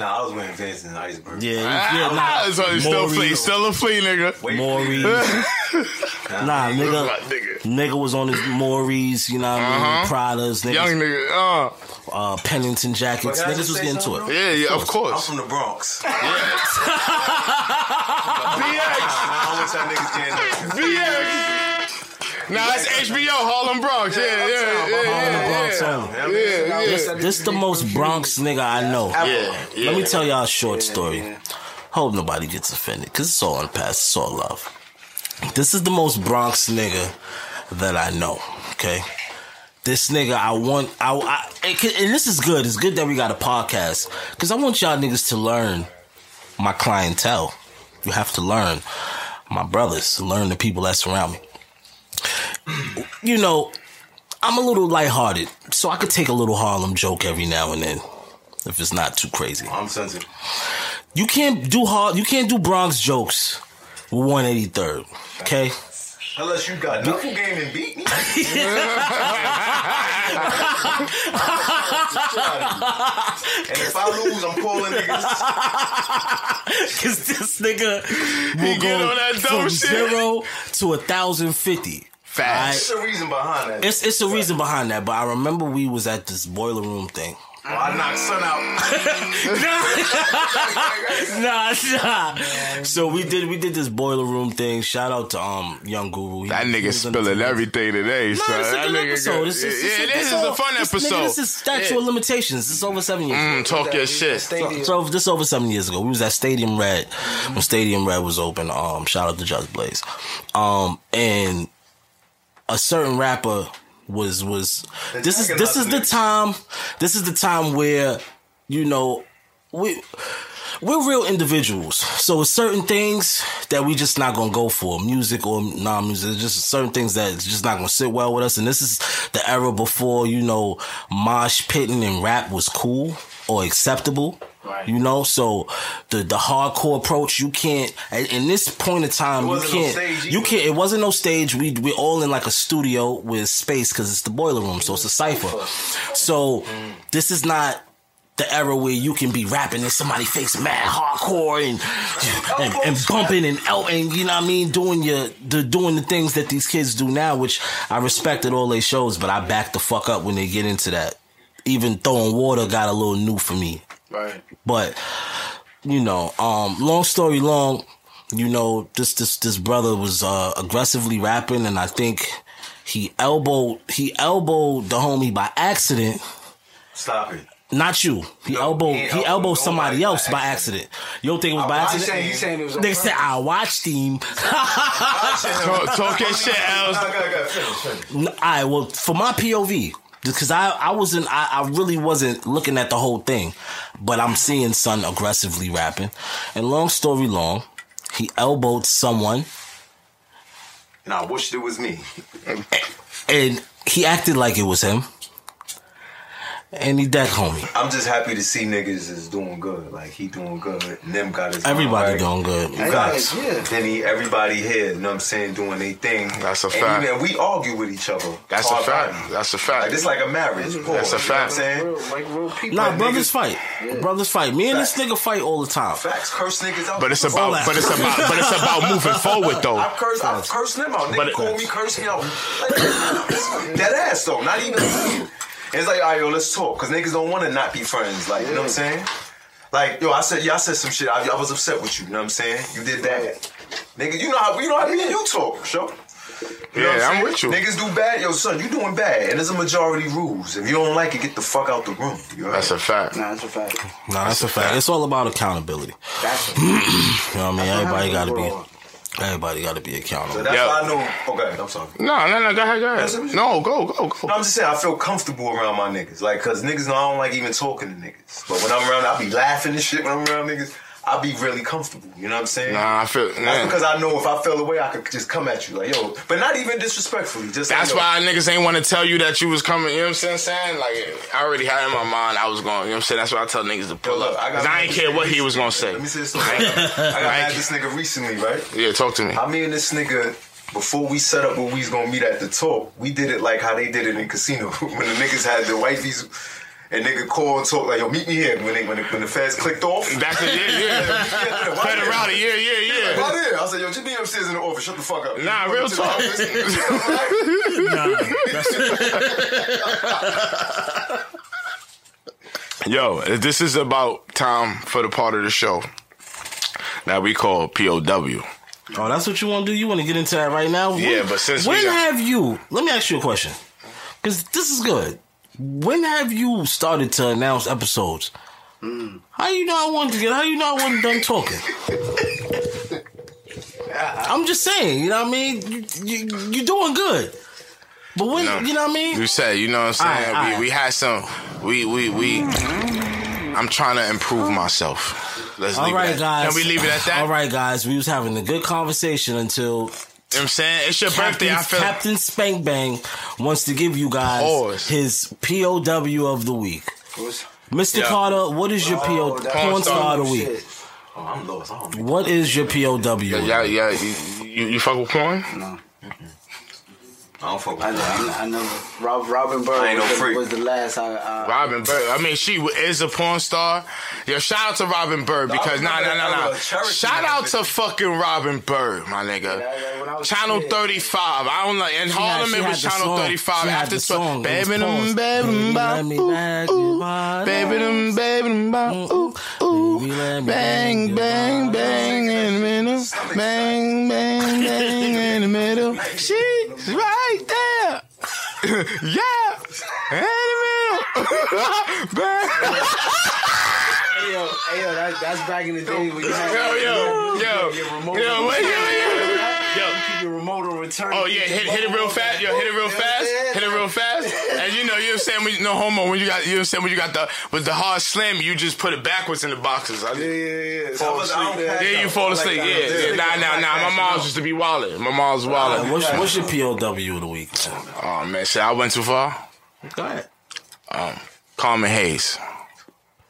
Nah, I was wearing Vans and Iceberg. Yeah, yeah, nah. Ah, so he's still flea, still a flea, nigga. Maurice. (laughs) nah, nigga, nigga was on his Maurice, you know what I mean? Uh-huh. Pradas, niggas, Young nigga, uh. uh, Pennington jackets. But Niggas was getting to it. bro? Yeah, yeah, of course. I'm from the Bronx. (laughs) (laughs) BX. I wish y'all niggas can't know. BX. Nah, that's HBO, Harlem Bronx. Yeah, yeah, yeah, Harlem yeah, Bronx yeah. Yeah, This, yeah. this the most Bronx nigga I know. Yeah, yeah. Let me tell y'all a short story. Hope nobody gets offended, because it's all in the past. It's all love. This is the most Bronx nigga that I know, okay? This nigga, I want, I, I and this is good. It's good that we got a podcast, because I want y'all niggas to learn my clientele. You have to learn my brothers, learn the people that surround me. You know, I'm a little lighthearted, so I could take a little Harlem joke every now and then. if it's not too crazy. I'm sensitive. You can't do hard. You can't do Bronx jokes with 183rd. Okay. Unless you got knuckle game and beat me. (laughs) and if I lose, I'm pulling niggas. (laughs) Cause this nigga will get go on that dumb from shit. zero to a thousand fifty. There's a reason behind that. It's it's a reason behind that, but I remember we was at this boiler room thing. Oh, I knocked son out. (laughs) (laughs) nah, nah. So we did we did this boiler room thing. Shout out to um Young Guru. He- That nigga was in the spilling everything today, No, son. it's a that good nigga episode. got- This is, yeah, this this is all- a fun this, episode. Nigga, this is statute of limitations. This is over seven years. Mm, ago. talk your shit. So, so this over seven years ago, we was at Stadium Red when Stadium Red was open. Um, shout out to Just Blaze. Um, and a certain rapper was was this is this is the time this is the time where you know we we're real individuals. So certain things that we just not gonna go for, music or non-music. Just certain things that just not gonna sit well with us. And this is the era before you know mosh pitting and rap was cool or acceptable. You know, so the the hardcore approach, you can't. at- In this point of time, you no can't. stage you can't. It wasn't no stage. We we're all in like a studio with space because it's the boiler room, so it's a cipher. So this is not the era where you can be rapping and somebody face mad hardcore and and, and bumping and out and you know what I mean doing your the doing the things that these kids do now, which I respected all they shows, but I back the fuck up when they get into that. Even throwing water got a little new for me. Right. But you know, um, long story long, you know, this this this brother was uh, aggressively rapping, and I think he elbowed he elbowed the homie by accident. Stop it. Not you. He elbowed he he elbowed elbowed somebody else by accident. You don't think it was by accident? him. He's saying it was on They said I watched him. (laughs) Talk- talk your shit, Els. No, go, go, finish, finish. N- All right, well, for my POV, because I, I wasn't, I, I really wasn't looking at the whole thing, but I'm seeing Son aggressively rapping. And long story long, he elbowed someone And I wished it was me. and he acted like it was him. And he dead homie. I'm just happy to see niggas is doing good. Like he doing good. And them got his Everybody right. doing good. You guys, yeah. Then he, everybody here, you know what I'm saying, doing their thing. That's a and fact. Even, we argue with each other. That's a fact. body. That's a fact. Like, it's like a marriage. That's a fact. You know what I'm saying? Like real people. Nah, But brothers niggas- fight. Brothers fight. Me and this nigga fight all the time. Facts, curse niggas out. But it's about, but it's about, but it's about moving (laughs) forward though. I've cursed, I've cursed them out. Nigga But call me, curse me out. (laughs) Like, that ass though, not even. It's like, all right, yo, let's talk, cause niggas don't want to not be friends. Like, you know what I'm saying? Like, yo, I said, yeah, I said some shit. I, I was upset with you. You know what I'm saying? You did bad, nigga. You know how you know how me and you talk, sure. You know Yeah, what I'm with you. Niggas do bad, yo, son. You doing bad, and there's a majority rules. If you don't like it, get the fuck out the room. You heard? That's a fact. Nah, that's a fact. Nah, that's a fact. It's all about accountability. That's a (clears throat) You know what I mean? Everybody got to be. Everybody got to be So accountable. that's Yeah. why I know. Oh, okay, I'm sorry. No, no, no. Go ahead, go ahead. No, go, go, go. No, I'm just saying I feel comfortable around my niggas. Like, cause niggas know I don't like even talking to niggas. But when I'm around, I'll be laughing and shit when I'm around niggas. I be really comfortable. You know what I'm saying? Nah, I feel. That's because I know if I fell away, I could just come at you like, yo, but not even disrespectfully. Just That's like, yo, why niggas ain't want to tell you that you was coming. You know what I'm saying? Like, I already had in my mind I was going. You know what I'm saying? That's why I tell niggas to pull look, up. I got I ain't care what he was going to say. Let me say something. I got, I got mad this nigga recently, right? Yeah, talk to me. I mean, this nigga. Before we set up where we was gonna meet at the talk, we did it like how they did it in casino (laughs) when the niggas had the wifeys and nigga call and talk like, "Yo, meet me here." When they when the, when the feds clicked off, That's it, yeah, yeah. (laughs) Federale, yeah, yeah, yeah. Why there? I said, yo, just be upstairs in the office. Shut the fuck up. Nah, real come to the talk. office. (laughs) Yo, this is about time for the part of the show that we call POW. Oh, that's what you want to do? You want to get into that right now? Yeah, When- but since when we got- have you? Let me ask you a question, because this is good. When have you started to announce episodes? How you know I wanted to get? How you know I wasn't done talking? (laughs) I'm just saying, you know what I mean. You you you doing good, but when No. you know what I mean? You said, you know what I'm saying? We, we had some, we, we, we, I'm trying to improve myself. Let's All leave right, guys. Can we leave it at that? All right, guys. We was having a good conversation until You know what I'm saying? It's your Captain, birthday. I feel Captain Spank Bang wants to give you guys Pause. his POW of the week. Mr. Yeah. Carter, what is your PO oh, that's porn star of the week? shit. Oh, I'm lost. I don't know. What is your POW? Yeah, yeah, you, you, you fuck with porn? No. I don't fuck with I, I, I never. Rob, Robin Byrd I ain't no was, the, was the last I. I Robin Byrd. I mean, she is a porn star. Yo, shout out to Robin Byrd because nah, nah, nah, nah. Shout out to fucking Robin Byrd, my nigga. Channel 35. I don't know. In She Harlem, had- it was Channel 35 She after the song. It Baby, them, paused. baby, them, Let bop, me ooh, back ooh. your body. Baby, them, baby, them, ooh, ooh. Bang, bang, bang in the middle. Bang, bang, bang in the middle. She's right there. (laughs) yeah. In the middle. Bang. Hey yo, hey yo, that, that's back in the day when you had Yo, yo, you yo, had your remote. yo, wait, yo, yo. You keep your remote on return. Oh yeah, hit, hit it real fast. Yo, hit it real fast. Hit it real fast. And you know, you know what I'm saying? When, you- no homo. When you got, you know what I'm saying? When you got the with the hard slam, you just put it backwards in the boxes. I, Yeah, yeah, yeah. Fall I was- I don't asleep. pass Yeah, you fall I like asleep. Yeah, yeah. Nah, nah, nah. My mom's used to be wildin'. My mom's wildin'. Uh, what's, what's your POW of the week? Oh man, shit, I went too far. Go ahead. Um, Carmen Hayes.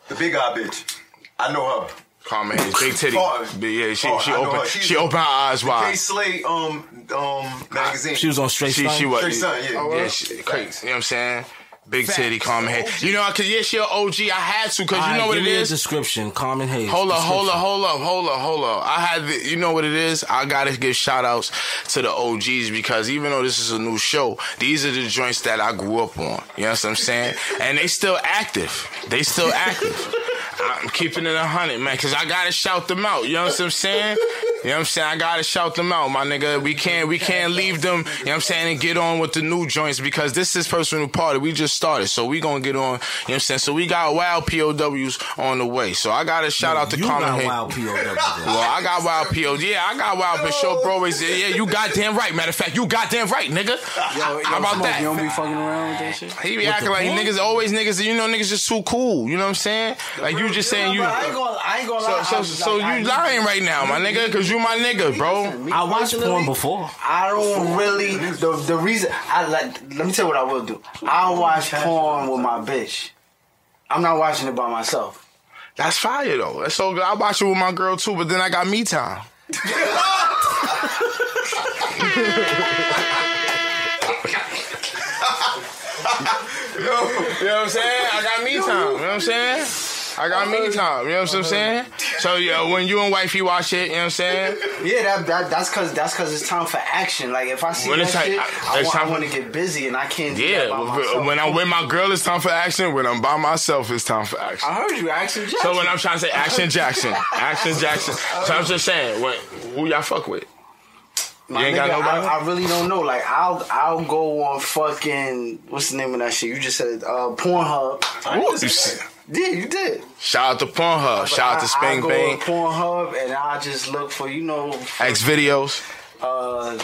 The big eye bitch. I know her. Carmen Hayes, big titty. Pause. Big- Yeah, she Pause. she I know her. opened she opened her eyes wide. K Slate um um magazine. She was on Straight She Son? she was Straight Son, yeah. yeah, she, crazy. You know what I'm saying? Big titty, Carmen Hayes. You know, cause yeah, she an OG. I had to, cause you Alright, know what it is. give it me a description. Carmen Hayes. Hold up, hold up, hold up, hold up, hold up. I had, the, you know what it is? I gotta give shout outs to the OGs because even though this is a new show, these are the joints that I grew up on. You know what I'm saying? And they still active. They still active. (laughs) I'm keeping it a hundred, man, cause I gotta shout them out. You know what I'm saying? You know what I'm saying? I gotta shout them out, my nigga. We can't, we can't leave them. You know what I'm saying? And get on with the new joints because this is personal party. We just started, so we gonna get on. You know what I'm saying? So we got wild POWs on the way. So I gotta shout out to You Carmen got Hayes. wild POW. (laughs) Well, I got wild POWs. Yeah, I got wild for sure, bro. Is- Yeah, you goddamn right. Matter of fact, you goddamn right, nigga. How about Smoke, that? You don't be fucking around with that shit. He be acting like niggas always niggas. You know, niggas just too cool. You know what I'm saying? Like you just saying you. I ain't gonna, I ain't gonna So, lie. so, I'm so you need- lying right now, my nigga, cause you my nigga, bro. I watched porn before. I don't really the the reason I like. Let me tell you what I will do. I watch porn with my bitch. I'm not watching it by myself. That's fire though. That's so good. I watch it with my girl too, but then I got me time. (laughs) (laughs) You know what I'm saying? I got me time. You know what I'm saying? I got me (laughs) time. You know what I'm saying? So yeah, when you and wifey watch it, you know what I'm saying? Yeah, that, that that's cause that's cause it's time for action. Like if I see When that it's like- shit, I- I, want, I want to get busy and I can't do that Yeah, by when- myself. when I'm with my girl, it's time for action. When I'm by myself, it's time for action. I heard you, Action Jackson. So when I'm trying to say action Jackson, action Jackson. So I'm just saying, what who y'all fuck with? My ain't nigga, got nobody? I, I really don't know. Like I'll I'll go on fucking what's the name of that shit? You just said uh, Pornhub. Ooh, you see- Yeah, you did. Shout out to Pornhub. Shout out to Spang go Bang. Pornhub and I just look for you know XVideos. uh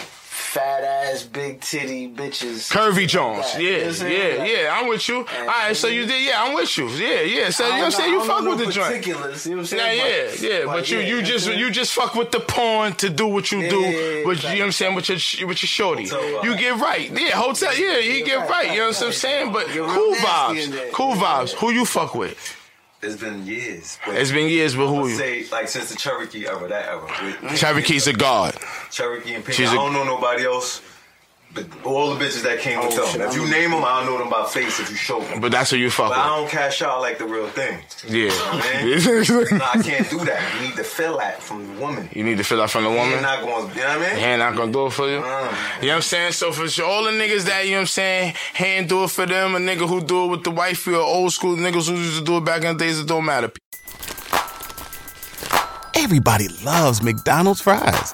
fat ass big titty bitches. Curvy Jones. Like that. You know Yeah, saying? yeah, yeah. I'm with you. All right, so you did. Yeah, I'm with you. Yeah, yeah. So you know what I'm saying? You fuck with the joint. You know what I'm Yeah, saying? yeah, yeah. But, you, yeah, you just, you just fuck with the porn to do what you Yeah, do. yeah, yeah, with, you know what I'm saying? With your, with your shorty. Uh, you get right. Yeah, hotel. Yeah, you get right. You know what I'm saying? But cool vibes. Cool vibes. Who you fuck with? It's been years. It's been years, but who say like since the Cherokee era, that era. with Cherokee's a god. Cherokee and Pink. She's I a- don't know nobody else. But all the bitches that came with Oh, them. shit, If you name them, I don't know them by face. If you show them, But that's who you fuck but I don't cash out like the real thing. Yeah. no, (laughs) I can't do that. You need to feel that from the woman. You need to feel that from the woman. You're not going. You know what I mean? Hand not gonna do it for you. Uh. You know what I'm saying? So for sure, all the niggas that, you know what I'm saying, hand do it for them, a nigga who do it with the wifey or old school niggas who used to do it back in the days, it don't matter. Everybody loves McDonald's fries.